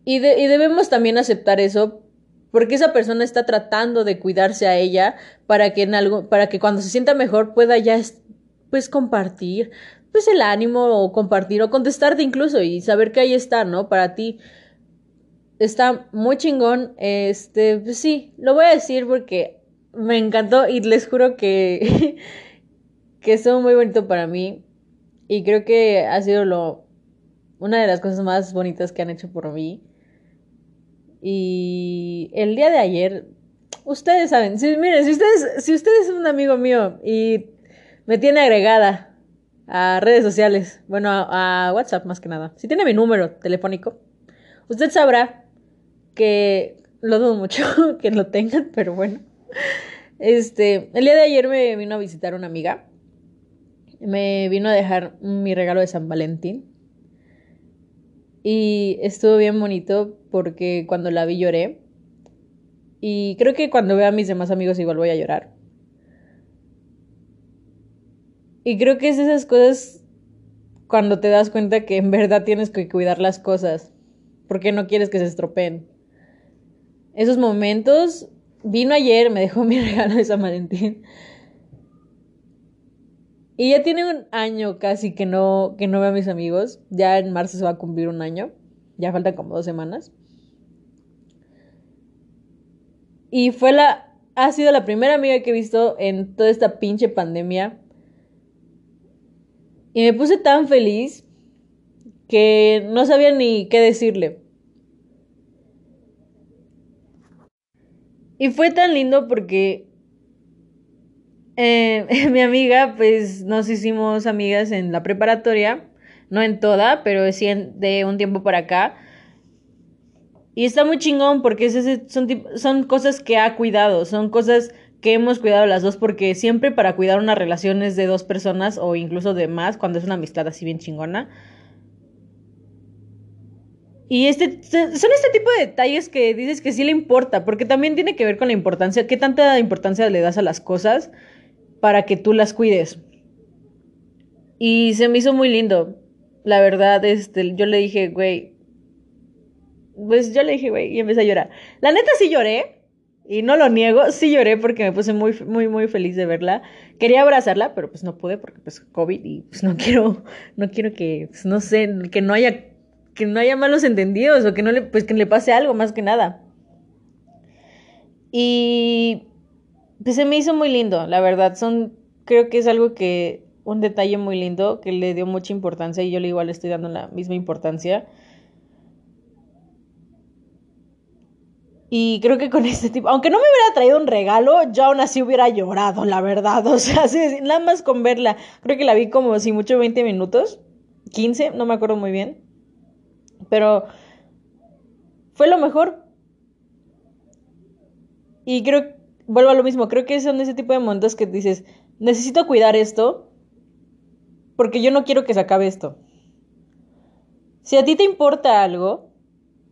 Y, y debemos también aceptar eso, porque esa persona está tratando de cuidarse a ella para que en algo, para que cuando se sienta mejor pueda ya pues compartir pues el ánimo o compartir o contestarte incluso y saber que ahí está, ¿no? Para ti está muy chingón. Este, pues sí, lo voy a decir porque me encantó y les juro que que es muy bonito para mí y creo que ha sido lo una de las cosas más bonitas que han hecho por mí. Y el día de ayer, ustedes saben, si, miren, si ustedes, si ustedes son un amigo mío y me tiene agregada a redes sociales, bueno, a, WhatsApp más que nada. Si tiene mi número telefónico, usted sabrá que lo dudo mucho que lo tengan, pero bueno. Este, el día de ayer me vino a visitar una amiga. Me vino a dejar mi regalo de San Valentín. Y estuvo bien bonito porque cuando la vi lloré. Y creo que cuando vea a mis demás amigos igual voy a llorar. Y creo que es esas cosas cuando te das cuenta que en verdad tienes que cuidar las cosas, porque no quieres que se estropeen. Esos momentos, vino ayer, me dejó mi regalo de San Valentín. Y ya tiene un año casi que no, que no veo a mis amigos. Ya en marzo se va a cumplir un año. Ya faltan como dos semanas. Y fue la. Ha sido la primera amiga que he visto en toda esta pinche pandemia. Y me puse tan feliz que no sabía ni qué decirle. Y fue tan lindo porque eh, mi amiga, pues nos hicimos amigas en la preparatoria, no en toda, pero sí de un tiempo para acá. Y está muy chingón porque son, son cosas que ha cuidado, son cosas que hemos cuidado las dos porque siempre para cuidar una relación es de dos personas o incluso de más cuando es una amistad así bien chingona. Y este, son este tipo de detalles que dices que sí le importa, porque también tiene que ver con la importancia, qué tanta importancia le das a las cosas para que tú las cuides. Y se me hizo muy lindo. La verdad, este, yo le dije, güey, pues yo le dije, güey, y empecé a llorar. La neta sí lloré, y no lo niego, sí lloré porque me puse muy, muy, muy feliz de verla. Quería abrazarla, pero pues no pude porque pues COVID y pues no quiero, no quiero que, pues, no sé, que no haya, que no haya malos entendidos o que no le, pues que le pase algo más que nada. Y pues se me hizo muy lindo, la verdad. Son, creo que es algo que, un detalle muy lindo que le dio mucha importancia y yo le igual estoy dando la misma importancia. Y creo que con este tipo, aunque no me hubiera traído un regalo, yo aún así hubiera llorado, la verdad. O sea, nada más con verla. Creo que la vi como si mucho 20 minutos, 15, no me acuerdo muy bien. Pero fue lo mejor. Y creo, vuelvo a lo mismo, creo que son ese tipo de momentos que dices, necesito cuidar esto porque yo no quiero que se acabe esto. Si a ti te importa algo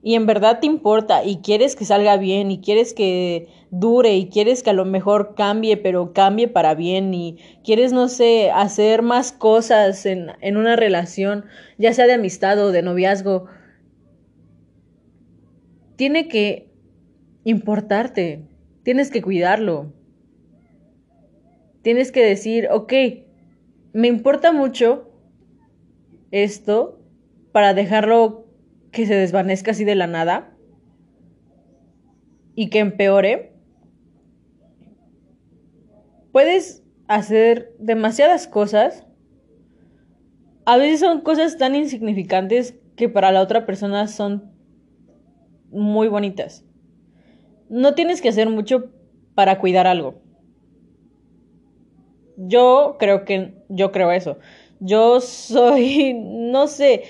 y en verdad te importa y quieres que salga bien y quieres que dure y quieres que a lo mejor cambie, pero cambie para bien y quieres, no sé, hacer más cosas en, en una relación, ya sea de amistad o de noviazgo, tiene que importarte, tienes que cuidarlo. Tienes que decir, ok, me importa mucho esto para dejarlo que se desvanezca así de la nada y que empeore. Puedes hacer demasiadas cosas. A veces son cosas tan insignificantes que para la otra persona son muy bonitas. No tienes que hacer mucho para cuidar algo. Yo creo que, yo creo eso. Yo soy, no sé,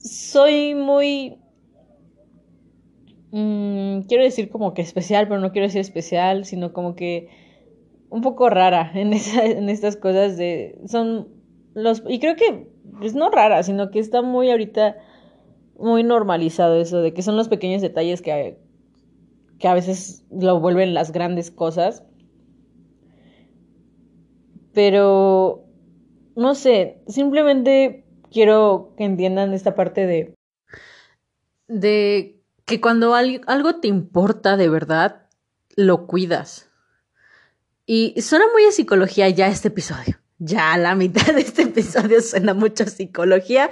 soy muy, mm, quiero decir como que especial, pero no quiero decir especial, sino como que un poco rara en, en estas cosas de, son los, y creo que es no rara, sino que está muy ahorita muy normalizado eso de que son los pequeños detalles que, que a veces lo vuelven las grandes cosas. Pero, no sé, simplemente quiero que entiendan esta parte de... de que cuando algo te importa de verdad, lo cuidas. Y suena muy a psicología ya este episodio. Ya la mitad de este episodio suena mucho a psicología,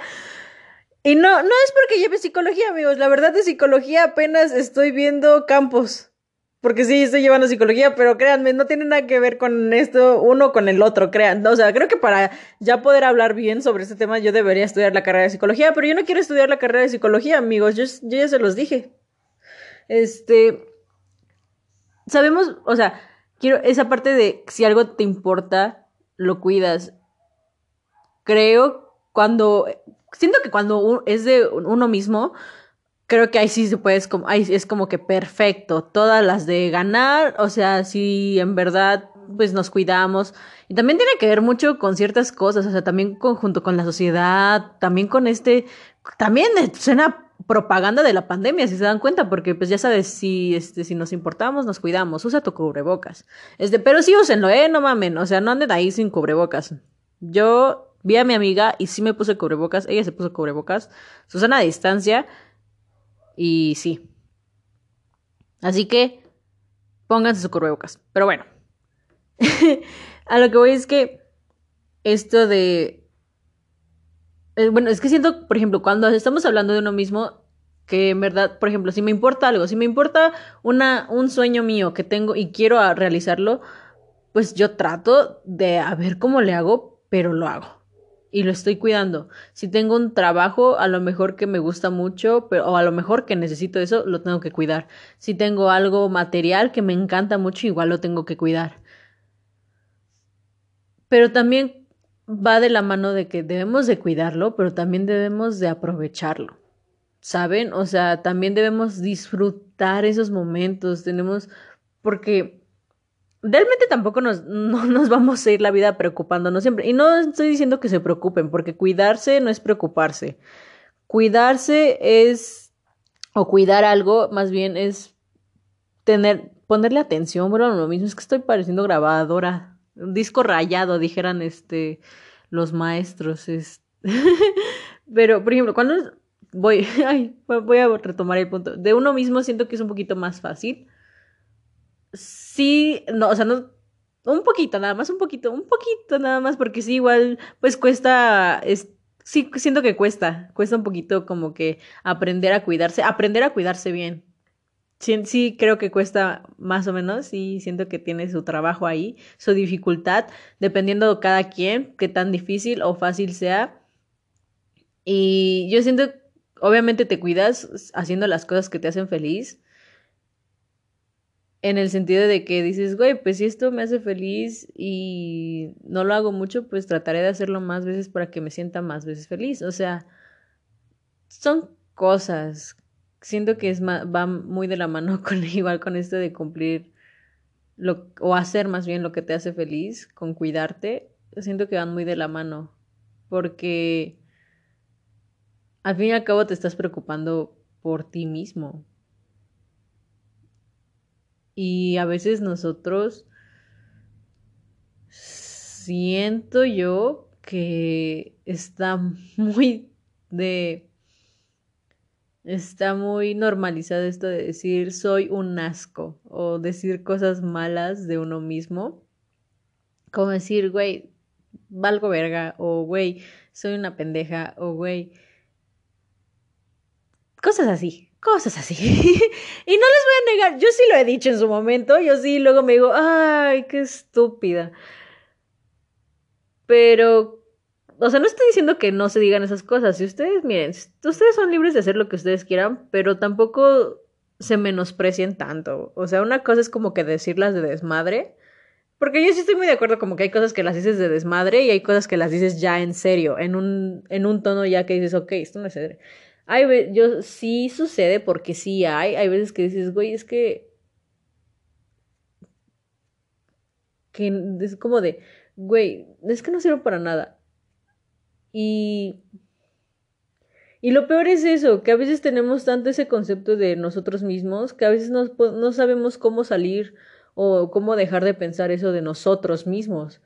y no, no es porque lleve psicología, amigos. La verdad de psicología apenas estoy viendo campos. Porque sí, estoy llevando psicología, pero créanme, no tiene nada que ver con esto, uno con el otro, crean. O sea, creo que para ya poder hablar bien sobre este tema, yo debería estudiar la carrera de psicología, pero yo no quiero estudiar la carrera de psicología, amigos. Yo, yo ya se los dije. Este. Sabemos, o sea, quiero esa parte de si algo te importa, lo cuidas. Creo cuando siento que cuando es de uno mismo, creo que ahí sí se puede, ahí es como que perfecto. Todas las de ganar, o sea, si en verdad pues nos cuidamos. Y también tiene que ver mucho con ciertas cosas, o sea, también junto con la sociedad, también con este, también suena propaganda de la pandemia, si se dan cuenta, porque pues ya sabes, si, este, si nos importamos, nos cuidamos, usa tu cubrebocas. Este, pero sí úsenlo, eh, no mamen, o sea, no anden ahí sin cubrebocas. Yo Vi a mi amiga y sí me puse cubrebocas. Ella se puso cubrebocas. Susana a distancia. Y sí. Así que pónganse su cubrebocas. Pero bueno. a lo que voy es que esto de... Eh, bueno, es que siento, por ejemplo, cuando estamos hablando de uno mismo, que en verdad, por ejemplo, si me importa algo, si me importa una, un sueño mío que tengo y quiero realizarlo, pues yo trato de a ver cómo le hago, pero lo hago y lo estoy cuidando. Si tengo un trabajo, a lo mejor que me gusta mucho, pero, o a lo mejor que necesito eso, lo tengo que cuidar. Si tengo algo material que me encanta mucho, igual lo tengo que cuidar. Pero también va de la mano de que debemos de cuidarlo, pero también debemos de aprovecharlo. ¿Saben? O sea, también debemos disfrutar esos momentos. Tenemos, porque realmente tampoco nos, no nos vamos a ir la vida preocupándonos siempre. Y no estoy diciendo que se preocupen, porque cuidarse no es preocuparse. Cuidarse es, o cuidar algo, más bien es tener, ponerle atención. Bueno, lo mismo es que estoy pareciendo grabadora. Un disco rayado, dijeran este, los maestros. Es... Pero, por ejemplo, cuando voy, ay, voy a retomar el punto. De uno mismo siento que es un poquito más fácil sí, no, o sea, no, un poquito, nada más, un poquito, un poquito nada más, porque sí, igual, pues cuesta, es, sí siento que cuesta, cuesta un poquito como que aprender a cuidarse, aprender a cuidarse bien. Sí, creo que cuesta más o menos y siento que tiene su trabajo ahí, su dificultad, dependiendo de cada quien, qué tan difícil o fácil sea. Y yo siento, obviamente te cuidas haciendo las cosas que te hacen feliz, en el sentido de que dices, güey, pues si esto me hace feliz y no lo hago mucho, pues trataré de hacerlo más veces para que me sienta más veces feliz. O sea, son cosas. Siento que es va muy de la mano con igual con esto de cumplir lo, o hacer más bien lo que te hace feliz, con cuidarte. Siento que van muy de la mano. Porque al fin y al cabo te estás preocupando por ti mismo, y a veces nosotros siento yo que está muy de está muy normalizado esto de decir soy un asco o decir cosas malas de uno mismo. Como decir, güey, valgo verga o güey, soy una pendeja o güey. Cosas así cosas así. y no les voy a negar, yo sí lo he dicho en su momento, yo sí luego me digo, ay, qué estúpida. Pero, o sea, no estoy diciendo que no se digan esas cosas. Si ustedes, miren, ustedes son libres de hacer lo que ustedes quieran, pero tampoco se menosprecien tanto. O sea, una cosa es como que decirlas de desmadre. Porque yo sí estoy muy de acuerdo como que hay cosas que las dices de desmadre y hay cosas que las dices ya en serio, en un, en un tono ya que dices, ok, esto no es serio. Hay, yo sí sucede porque sí hay. Hay veces que dices, güey, es que. Que es como de, güey, es que no sirve para nada. Y. Y lo peor es eso, que a veces tenemos tanto ese concepto de nosotros mismos que a veces no, no sabemos cómo salir o cómo dejar de pensar eso de nosotros mismos.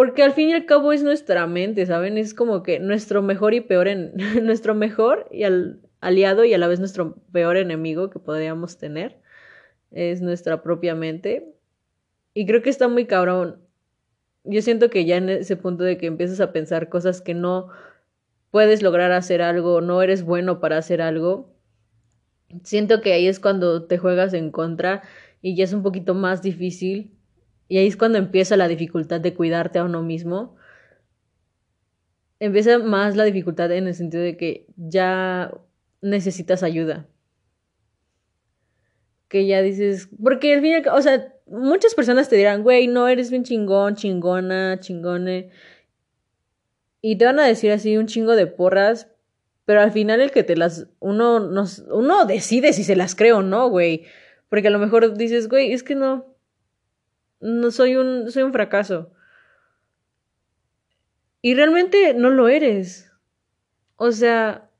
Porque al fin y al cabo es nuestra mente, ¿saben? Es como que nuestro mejor y peor en nuestro mejor y al, aliado y a la vez nuestro peor enemigo que podríamos tener es nuestra propia mente. Y creo que está muy cabrón. Yo siento que ya en ese punto de que empiezas a pensar cosas que no puedes lograr hacer algo, no eres bueno para hacer algo, siento que ahí es cuando te juegas en contra y ya es un poquito más difícil y ahí es cuando empieza la dificultad de cuidarte a uno mismo. Empieza más la dificultad en el sentido de que ya necesitas ayuda. Que ya dices, porque al fin, o sea, muchas personas te dirán, güey, no eres bien chingón, chingona, chingone. Y te van a decir así un chingo de porras, pero al final el que te las, uno, nos, uno decide si se las cree o no, güey. Porque a lo mejor dices, güey, es que no, no soy un, soy un fracaso. Y realmente no lo eres. O sea,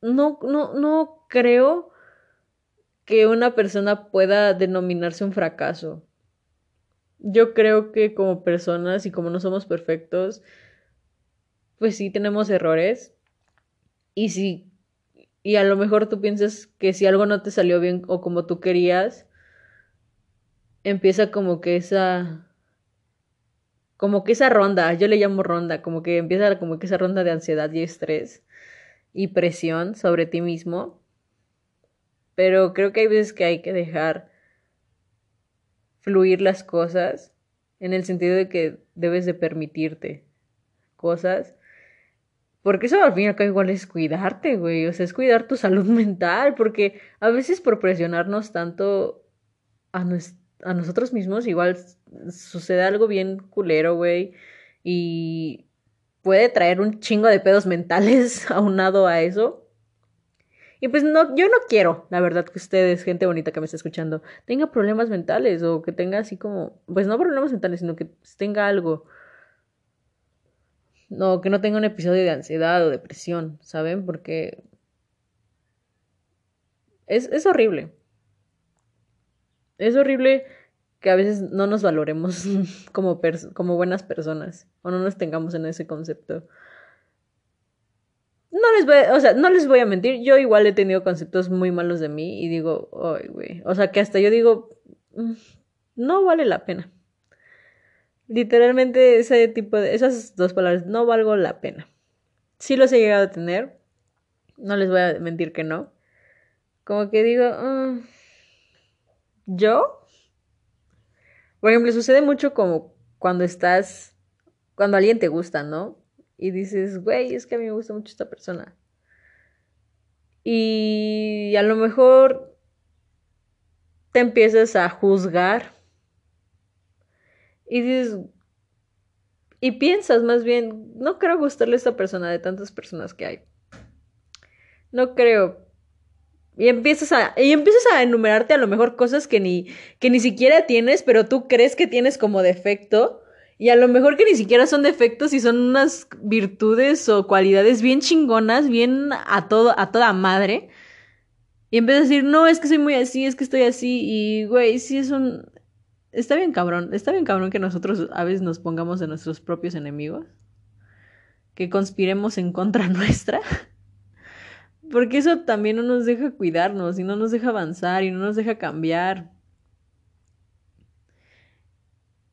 no, no, no creo que una persona pueda denominarse un fracaso. Yo creo que como personas y como no somos perfectos, pues sí tenemos errores. Y si, y a lo mejor tú piensas que si algo no te salió bien o como tú querías, empieza como que esa como que esa ronda, yo le llamo ronda, como que empieza como que esa ronda de ansiedad y estrés y presión sobre ti mismo. Pero creo que hay veces que hay que dejar fluir las cosas en el sentido de que debes de permitirte cosas. Porque eso al fin y al cabo igual es cuidarte, güey. O sea, es cuidar tu salud mental. Porque a veces por presionarnos tanto a, nuestra a nosotros mismos igual sucede algo bien culero, güey. Y puede traer un chingo de pedos mentales aunado a eso. Y pues no, yo no quiero, la verdad, que ustedes, gente bonita que me está escuchando, tenga problemas mentales o que tenga así como, pues no problemas mentales, sino que tenga algo. No, que no tenga un episodio de ansiedad o depresión, ¿saben? Porque es, es horrible. Es horrible que a veces no nos valoremos como, como buenas personas o no nos tengamos en ese concepto. No les voy, o sea, no les voy a mentir, yo igual he tenido conceptos muy malos de mí y digo, ay, güey, o sea, que hasta yo digo, mm, no vale la pena. literalmente ese tipo de, esas dos palabras, no valgo la pena. Sí los he llegado a tener, no les voy a mentir que no. Como que digo, mm, yo, por ejemplo, sucede mucho como cuando estás, cuando alguien te gusta, ¿no? Y dices, güey, es que a mí me gusta mucho esta persona. Y a lo mejor te empiezas a juzgar y dices, y piensas más bien, no creo gustarle a esta persona de tantas personas que hay. No creo. Y empiezas a, y empiezas a enumerarte a lo mejor cosas que ni, que ni siquiera tienes, pero tú crees que tienes como defecto. Y a lo mejor que ni siquiera son defectos y son unas virtudes o cualidades bien chingonas, bien a todo, a toda madre. Y empiezas a decir, no, es que soy muy así, es que estoy así. Y, güey, sí es un. Está bien cabrón. Está bien cabrón que nosotros a veces nos pongamos de nuestros propios enemigos. Que conspiremos en contra nuestra. Porque eso también no nos deja cuidarnos y no nos deja avanzar y no nos deja cambiar.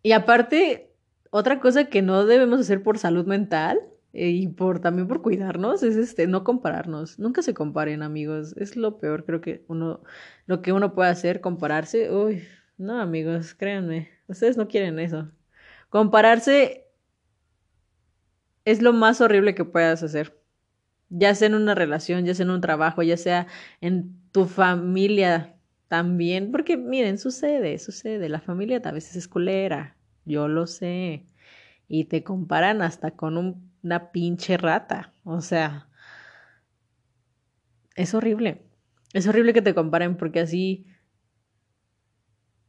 Y aparte, otra cosa que no debemos hacer por salud mental eh, y por también por cuidarnos es este no compararnos. Nunca se comparen, amigos. Es lo peor, creo que uno lo que uno puede hacer compararse. Uy, no, amigos, créanme, ustedes no quieren eso. Compararse es lo más horrible que puedas hacer ya sea en una relación, ya sea en un trabajo, ya sea en tu familia también, porque miren, sucede, sucede, la familia a veces es culera, yo lo sé, y te comparan hasta con una pinche rata, o sea, es horrible, es horrible que te comparen porque así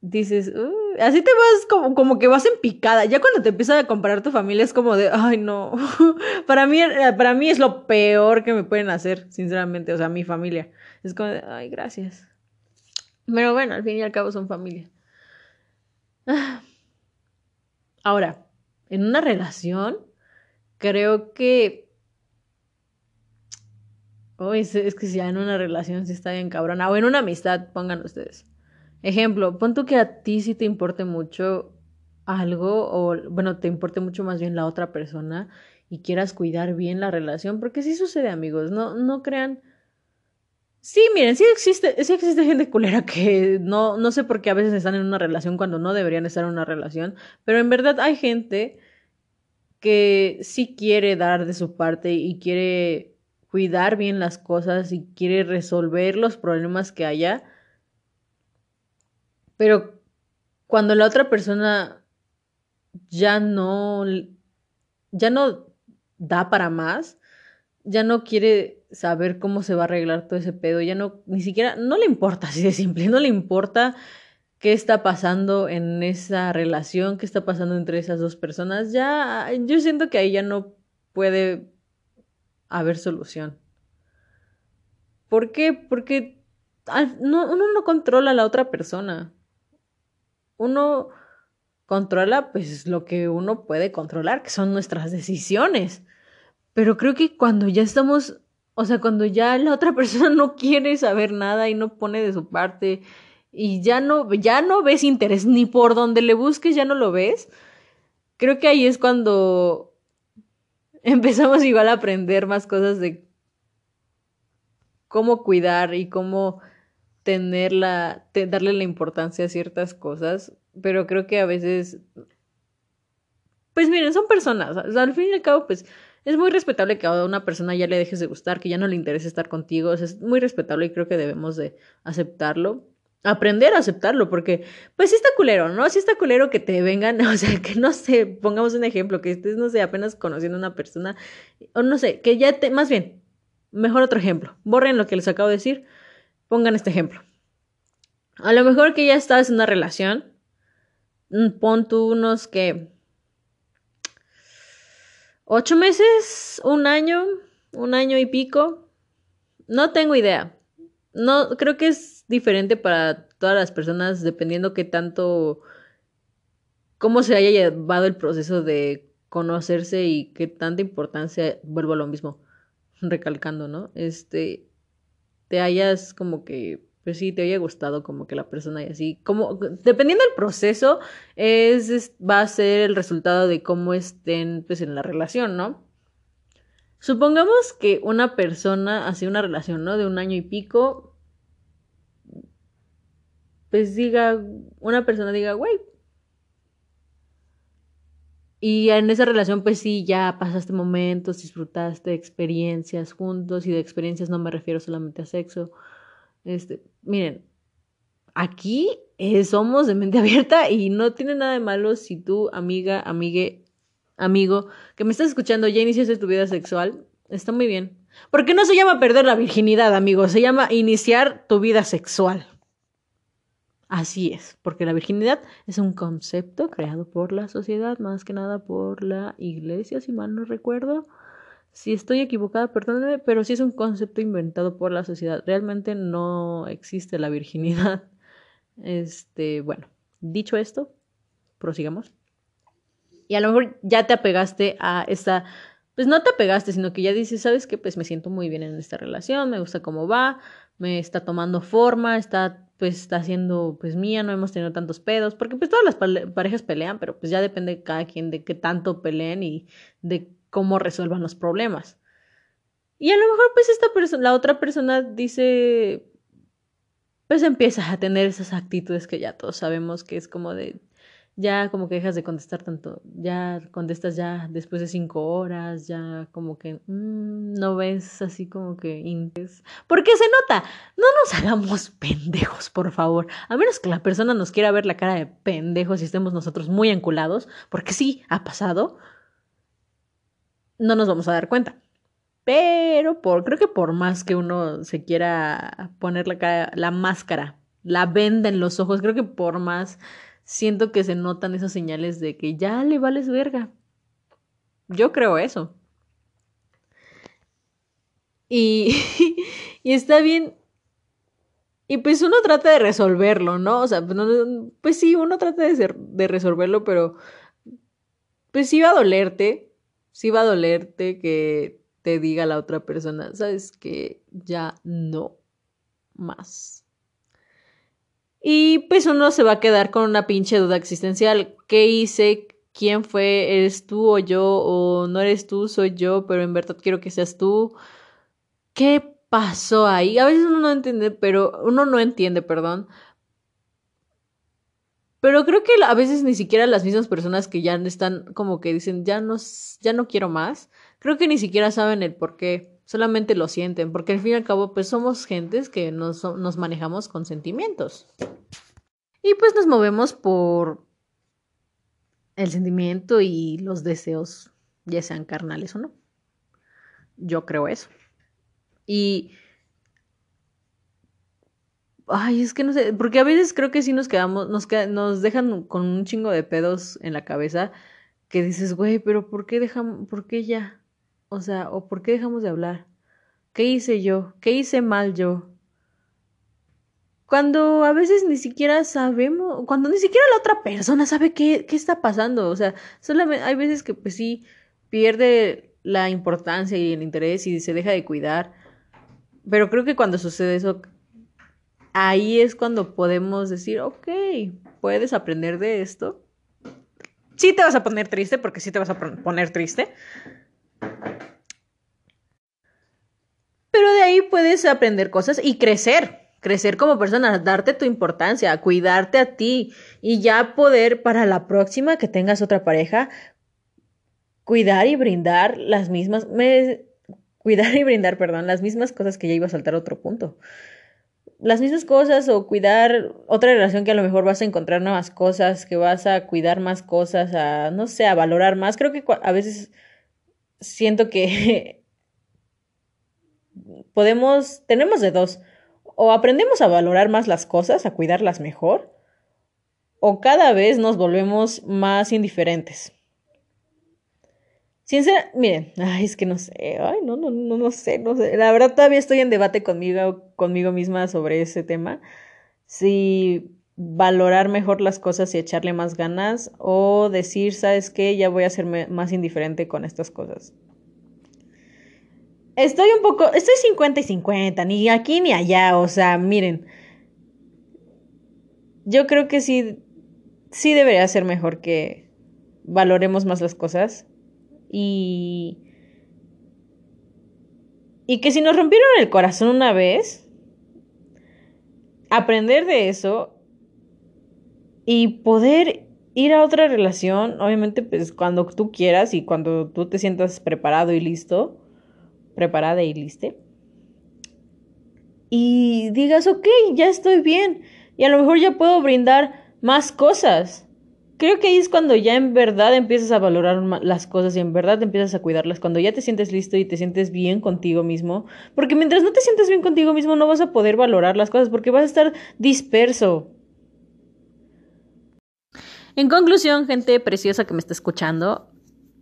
dices, así te vas como, como que vas en picada. Ya cuando te empiezan a comparar tu familia es como de, ay no, para mí, eh, para mí es lo peor que me pueden hacer, sinceramente, o sea, mi familia. Es como de, ay, gracias. Pero bueno, al fin y al cabo son familia. Ahora, en una relación, creo que... Oh, es, es que si ya en una relación sí está bien cabrona. O en una amistad, pongan ustedes. Ejemplo, pon tú que a ti sí te importe mucho algo o, bueno, te importe mucho más bien la otra persona y quieras cuidar bien la relación, porque sí sucede, amigos, no, no crean... Sí, miren, sí existe, sí existe gente culera que no, no sé por qué a veces están en una relación cuando no deberían estar en una relación, pero en verdad hay gente que sí quiere dar de su parte y quiere cuidar bien las cosas y quiere resolver los problemas que haya pero cuando la otra persona ya no, ya no da para más, ya no quiere saber cómo se va a arreglar todo ese pedo, ya no, ni siquiera, no le importa así de simple, no le importa qué está pasando en esa relación, qué está pasando entre esas dos personas, ya, yo siento que ahí ya no puede haber solución. ¿Por qué? Porque no, uno no controla a la otra persona uno controla pues lo que uno puede controlar, que son nuestras decisiones. Pero creo que cuando ya estamos, o sea, cuando ya la otra persona no quiere saber nada y no pone de su parte y ya no, ya no ves interés ni por donde le busques, ya no lo ves. Creo que ahí es cuando empezamos igual a aprender más cosas de cómo cuidar y cómo tenerla, darle la importancia a ciertas cosas, pero creo que a veces, pues miren, son personas, al fin y al cabo, pues es muy respetable que a una persona ya le dejes de gustar, que ya no le interese estar contigo, es muy respetable y creo que debemos de aceptarlo. Aprender a aceptarlo, porque pues sí está culero, ¿no? Sí está culero que te vengan, o sea, que no sé, pongamos un ejemplo, que estés, no sé, apenas conociendo a una persona, o no sé, que ya te, más bien, mejor otro ejemplo, borren lo que les acabo de decir, Pongan este ejemplo. A lo mejor que ya estás en una relación, mm, pon tú unos que ocho meses, un año, un año y pico. No tengo idea. No, creo que es diferente para todas las personas dependiendo qué tanto, cómo se haya llevado el proceso de conocerse y qué tanta importancia, vuelvo a lo mismo, recalcando, ¿no? Este, te hayas como que pues sí, te haya gustado como que la persona y así. Como, dependiendo del proceso, es, va a ser el resultado de cómo estén pues en la relación, ¿no? Supongamos que una persona hace una relación, ¿no? De un año y pico, pues diga, una persona diga, güey. Y en esa relación, pues sí, ya pasaste momentos, disfrutaste experiencias juntos, y de experiencias no me refiero solamente a sexo. Este, miren, aquí eh, somos de mente abierta y no tiene nada de malo si tú, amiga, amigue, amigo, que me estás escuchando, ya iniciaste tu vida sexual, está muy bien. Porque no se llama perder la virginidad, amigo, se llama iniciar tu vida sexual. Así es, porque la virginidad es un concepto creado por la sociedad, más que nada por la iglesia, si mal no recuerdo. Si estoy equivocada, perdónenme, pero sí es un concepto inventado por la sociedad. Realmente no existe la virginidad. Este, bueno, dicho esto, prosigamos. Y a lo mejor ya te apegaste a esta, pues no te apegaste, sino que ya dices, ¿sabes qué? Pues me siento muy bien en esta relación, me gusta cómo va, me está tomando forma, está pues está haciendo pues mía, no hemos tenido tantos pedos, porque pues todas las parejas pelean, pero pues ya depende de cada quien de qué tanto peleen y de cómo resuelvan los problemas. Y a lo mejor pues esta persona, la otra persona dice, pues empieza a tener esas actitudes que ya todos sabemos que es como de, ya como que dejas de contestar tanto, ya contestas ya después de cinco horas, ya como que mm, no ves así como que. Porque se nota, no nos hagamos pendejos, por favor. A menos que la persona nos quiera ver la cara de pendejos y estemos nosotros muy enculados, porque sí, ha pasado, no nos vamos a dar cuenta. Pero por, creo que por más que uno se quiera poner la, cara, la máscara, la venda en los ojos, creo que por más siento que se notan esas señales de que ya le vales verga. Yo creo eso. Y, y está bien. Y pues uno trata de resolverlo, ¿no? O sea, pues, pues sí, uno trata de, ser, de resolverlo, pero pues sí va a dolerte. Sí va a dolerte que te diga la otra persona, sabes que ya no más. Y pues uno se va a quedar con una pinche duda existencial. ¿Qué hice? ¿Quién fue? ¿Eres tú o yo? ¿O no eres tú? Soy yo, pero en verdad quiero que seas tú. ¿Qué pasó ahí? A veces uno no entiende, pero uno no entiende, perdón. Pero creo que a veces ni siquiera las mismas personas que ya están como que dicen, ya no, ya no quiero más, creo que ni siquiera saben el por qué solamente lo sienten, porque al fin y al cabo, pues somos gentes que nos, nos manejamos con sentimientos. Y pues nos movemos por el sentimiento y los deseos, ya sean carnales o no. Yo creo eso. Y... Ay, es que no sé, porque a veces creo que sí nos quedamos, nos, nos dejan con un chingo de pedos en la cabeza que dices, güey, pero ¿por qué dejan, por qué ya? O sea, ¿o por qué dejamos de hablar? ¿Qué hice yo? ¿Qué hice mal yo? Cuando a veces ni siquiera sabemos, cuando ni siquiera la otra persona sabe qué, qué está pasando. O sea, solamente hay veces que pues sí pierde la importancia y el interés y se deja de cuidar. Pero creo que cuando sucede eso, ahí es cuando podemos decir, ok, puedes aprender de esto. Sí te vas a poner triste, porque sí te vas a poner triste. Pero de ahí puedes aprender cosas y crecer, crecer como persona, darte tu importancia, cuidarte a ti y ya poder para la próxima que tengas otra pareja, cuidar y brindar las mismas, cuidar y brindar, perdón, las mismas cosas que ya iba a saltar otro punto. Las mismas cosas o cuidar otra relación que a lo mejor vas a encontrar nuevas cosas, que vas a cuidar más cosas, a, no sé, a valorar más. Creo que a veces siento que podemos, tenemos de dos, o aprendemos a valorar más las cosas, a cuidarlas mejor, o cada vez nos volvemos más indiferentes. Sinceramente, miren, ay, es que no sé, ay, no, no, no, no sé, no sé. La verdad todavía estoy en debate conmigo, conmigo misma sobre ese tema. Si valorar mejor las cosas y echarle más ganas o decir, ¿sabes qué? Ya voy a ser más indiferente con estas cosas. Estoy un poco, estoy 50 y 50, ni aquí ni allá, o sea, miren, yo creo que sí, sí debería ser mejor que valoremos más las cosas y... Y que si nos rompieron el corazón una vez, aprender de eso y poder ir a otra relación, obviamente, pues cuando tú quieras y cuando tú te sientas preparado y listo, preparada y liste, y digas, ok, ya estoy bien, y a lo mejor ya puedo brindar más cosas. Creo que ahí es cuando ya en verdad empiezas a valorar las cosas y en verdad empiezas a cuidarlas, cuando ya te sientes listo y te sientes bien contigo mismo, porque mientras no te sientes bien contigo mismo no vas a poder valorar las cosas porque vas a estar disperso. En conclusión, gente preciosa que me está escuchando,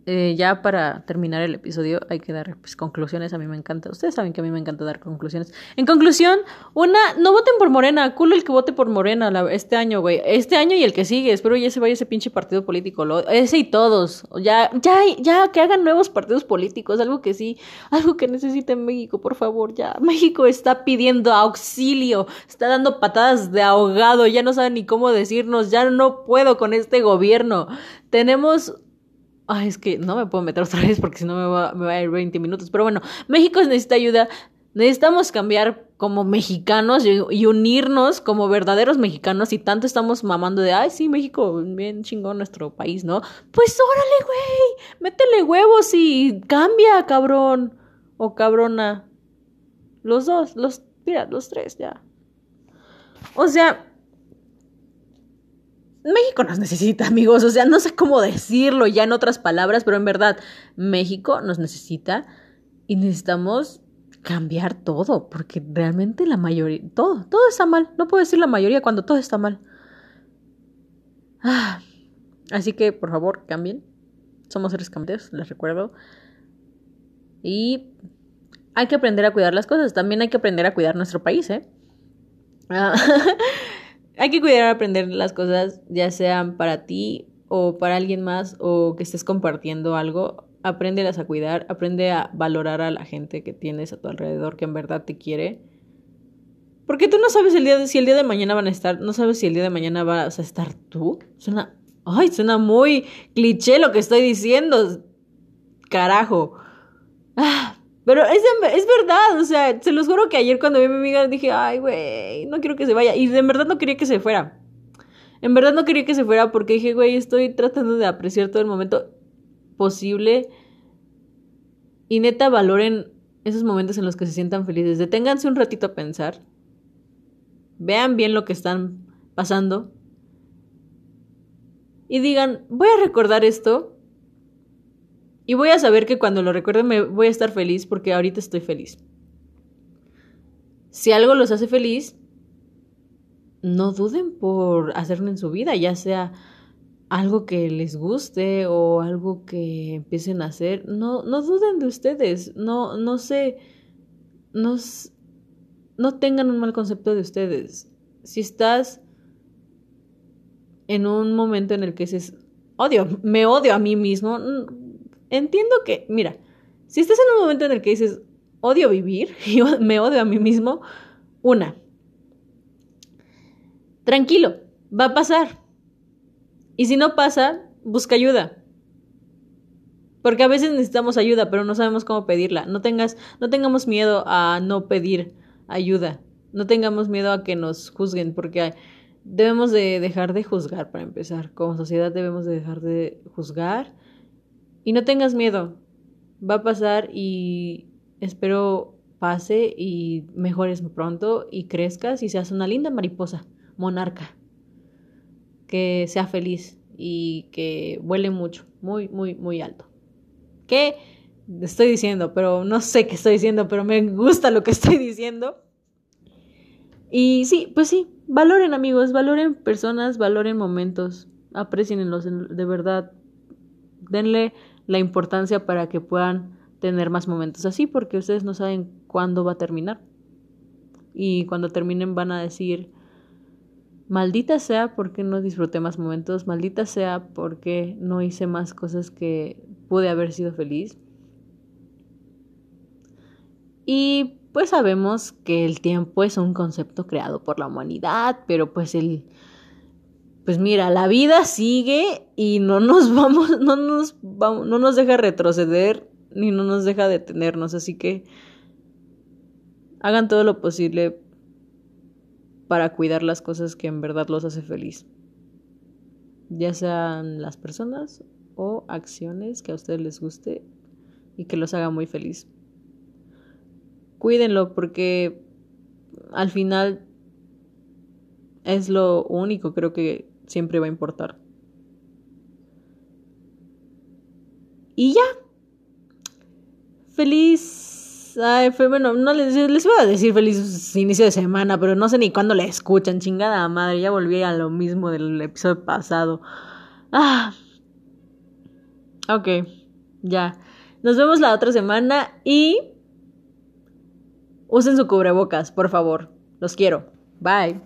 eh, ya para terminar el episodio hay que dar pues, conclusiones. A mí me encanta. Ustedes saben que a mí me encanta dar conclusiones. En conclusión, una, no voten por Morena. Culo el que vote por Morena este año, güey. Este año y el que sigue. Espero ya se vaya ese pinche partido político. ese y todos. Ya, ya, ya, que hagan nuevos partidos políticos. Algo que sí, algo que necesite México, por favor. Ya, México está pidiendo auxilio. Está dando patadas de ahogado. Ya no saben ni cómo decirnos. Ya no puedo con este gobierno. Tenemos Ay, es que no me puedo meter otra vez porque si no me va, me va a ir 20 minutos. Pero bueno, México necesita ayuda. Necesitamos cambiar como mexicanos y, unirnos como verdaderos mexicanos y tanto estamos mamando de, ay, sí, México, bien chingón nuestro país, ¿no? Pues órale, güey, métele huevos y cambia, cabrón. O cabrona. Los dos, los, mira, los tres, ya. O sea, México nos necesita, amigos. O sea, no sé cómo decirlo ya en otras palabras, pero en verdad, México nos necesita y necesitamos cambiar todo, porque realmente la mayoría, todo, todo está mal. No puedo decir la mayoría cuando todo está mal. Ah, así que, por favor, cambien. Somos seres cambios, les recuerdo. Y hay que aprender a cuidar las cosas. También hay que aprender a cuidar nuestro país, ¿eh? Ah, hay que cuidar aprender las cosas, ya sean para ti o para alguien más o que estés compartiendo algo. Apréndelas a cuidar, aprende a valorar a la gente que tienes a tu alrededor que en verdad te quiere. Porque tú no sabes el día si el día de mañana van a estar, no sabes si el día de mañana vas a estar tú. Suena, ay, suena muy cliché lo que estoy diciendo. Carajo. Ah, pero es, es verdad, o sea, se los juro que ayer cuando vi a mi amiga dije, ay, güey, no quiero que se vaya. Y de verdad no quería que se fuera. En verdad no quería que se fuera porque dije, güey, estoy tratando de apreciar todo el momento posible. Y neta, valoren esos momentos en los que se sientan felices. Deténganse un ratito a pensar. Vean bien lo que están pasando. Y digan, voy a recordar esto y voy a saber que cuando lo recuerde me voy a estar feliz porque ahorita estoy feliz. Si algo los hace feliz, no duden por hacerlo en su vida, ya sea algo que les guste o algo que empiecen a hacer. No, no duden de ustedes, no, no sé, no, no tengan un mal concepto de ustedes. Si estás en un momento en el que dices, odio, me odio a mí mismo, entiendo que, mira, si estás en un momento en el que dices, odio vivir, y me odio a mí mismo, una, tranquilo, va a pasar. Y si no pasa, busca ayuda. Porque a veces necesitamos ayuda, pero no sabemos cómo pedirla. No tengas, no tengamos miedo a no pedir ayuda. No tengamos miedo a que nos juzguen, porque debemos de dejar de juzgar para empezar. Como sociedad debemos de dejar de juzgar y no tengas miedo, va a pasar y espero pase y mejores pronto y crezcas y seas una linda mariposa, monarca, que sea feliz y que vuele mucho, muy, muy, muy alto. ¿Qué estoy diciendo? Pero no sé qué estoy diciendo, pero me gusta lo que estoy diciendo. Y sí, pues sí, valoren amigos, valoren personas, valoren momentos, aprecienlos de verdad. Denle la importancia para que puedan tener más momentos así, porque ustedes no saben cuándo va a terminar. Y cuando terminen van a decir, maldita sea porque no disfruté más momentos, maldita sea porque no hice más cosas que pude haber sido feliz. Y pues sabemos que el tiempo es un concepto creado por la humanidad, pero pues el pues mira, la vida sigue y no nos vamos, no nos, vamos, no nos deja retroceder ni no nos deja detenernos, así que hagan todo lo posible para cuidar las cosas que en verdad los hace feliz. Ya sean las personas o acciones que a ustedes les guste y que los haga muy feliz. Cuídenlo porque al final es lo único creo que siempre va a importar. Y ya. Feliz. Ay, fue bueno, no les, les voy a decir feliz inicio de semana, pero no sé ni cuándo la escuchan. Chingada madre, ya volví a lo mismo del episodio pasado. Ah. Ok, ya. Nos vemos la otra semana y. Usen su cubrebocas, por favor. Los quiero. Bye.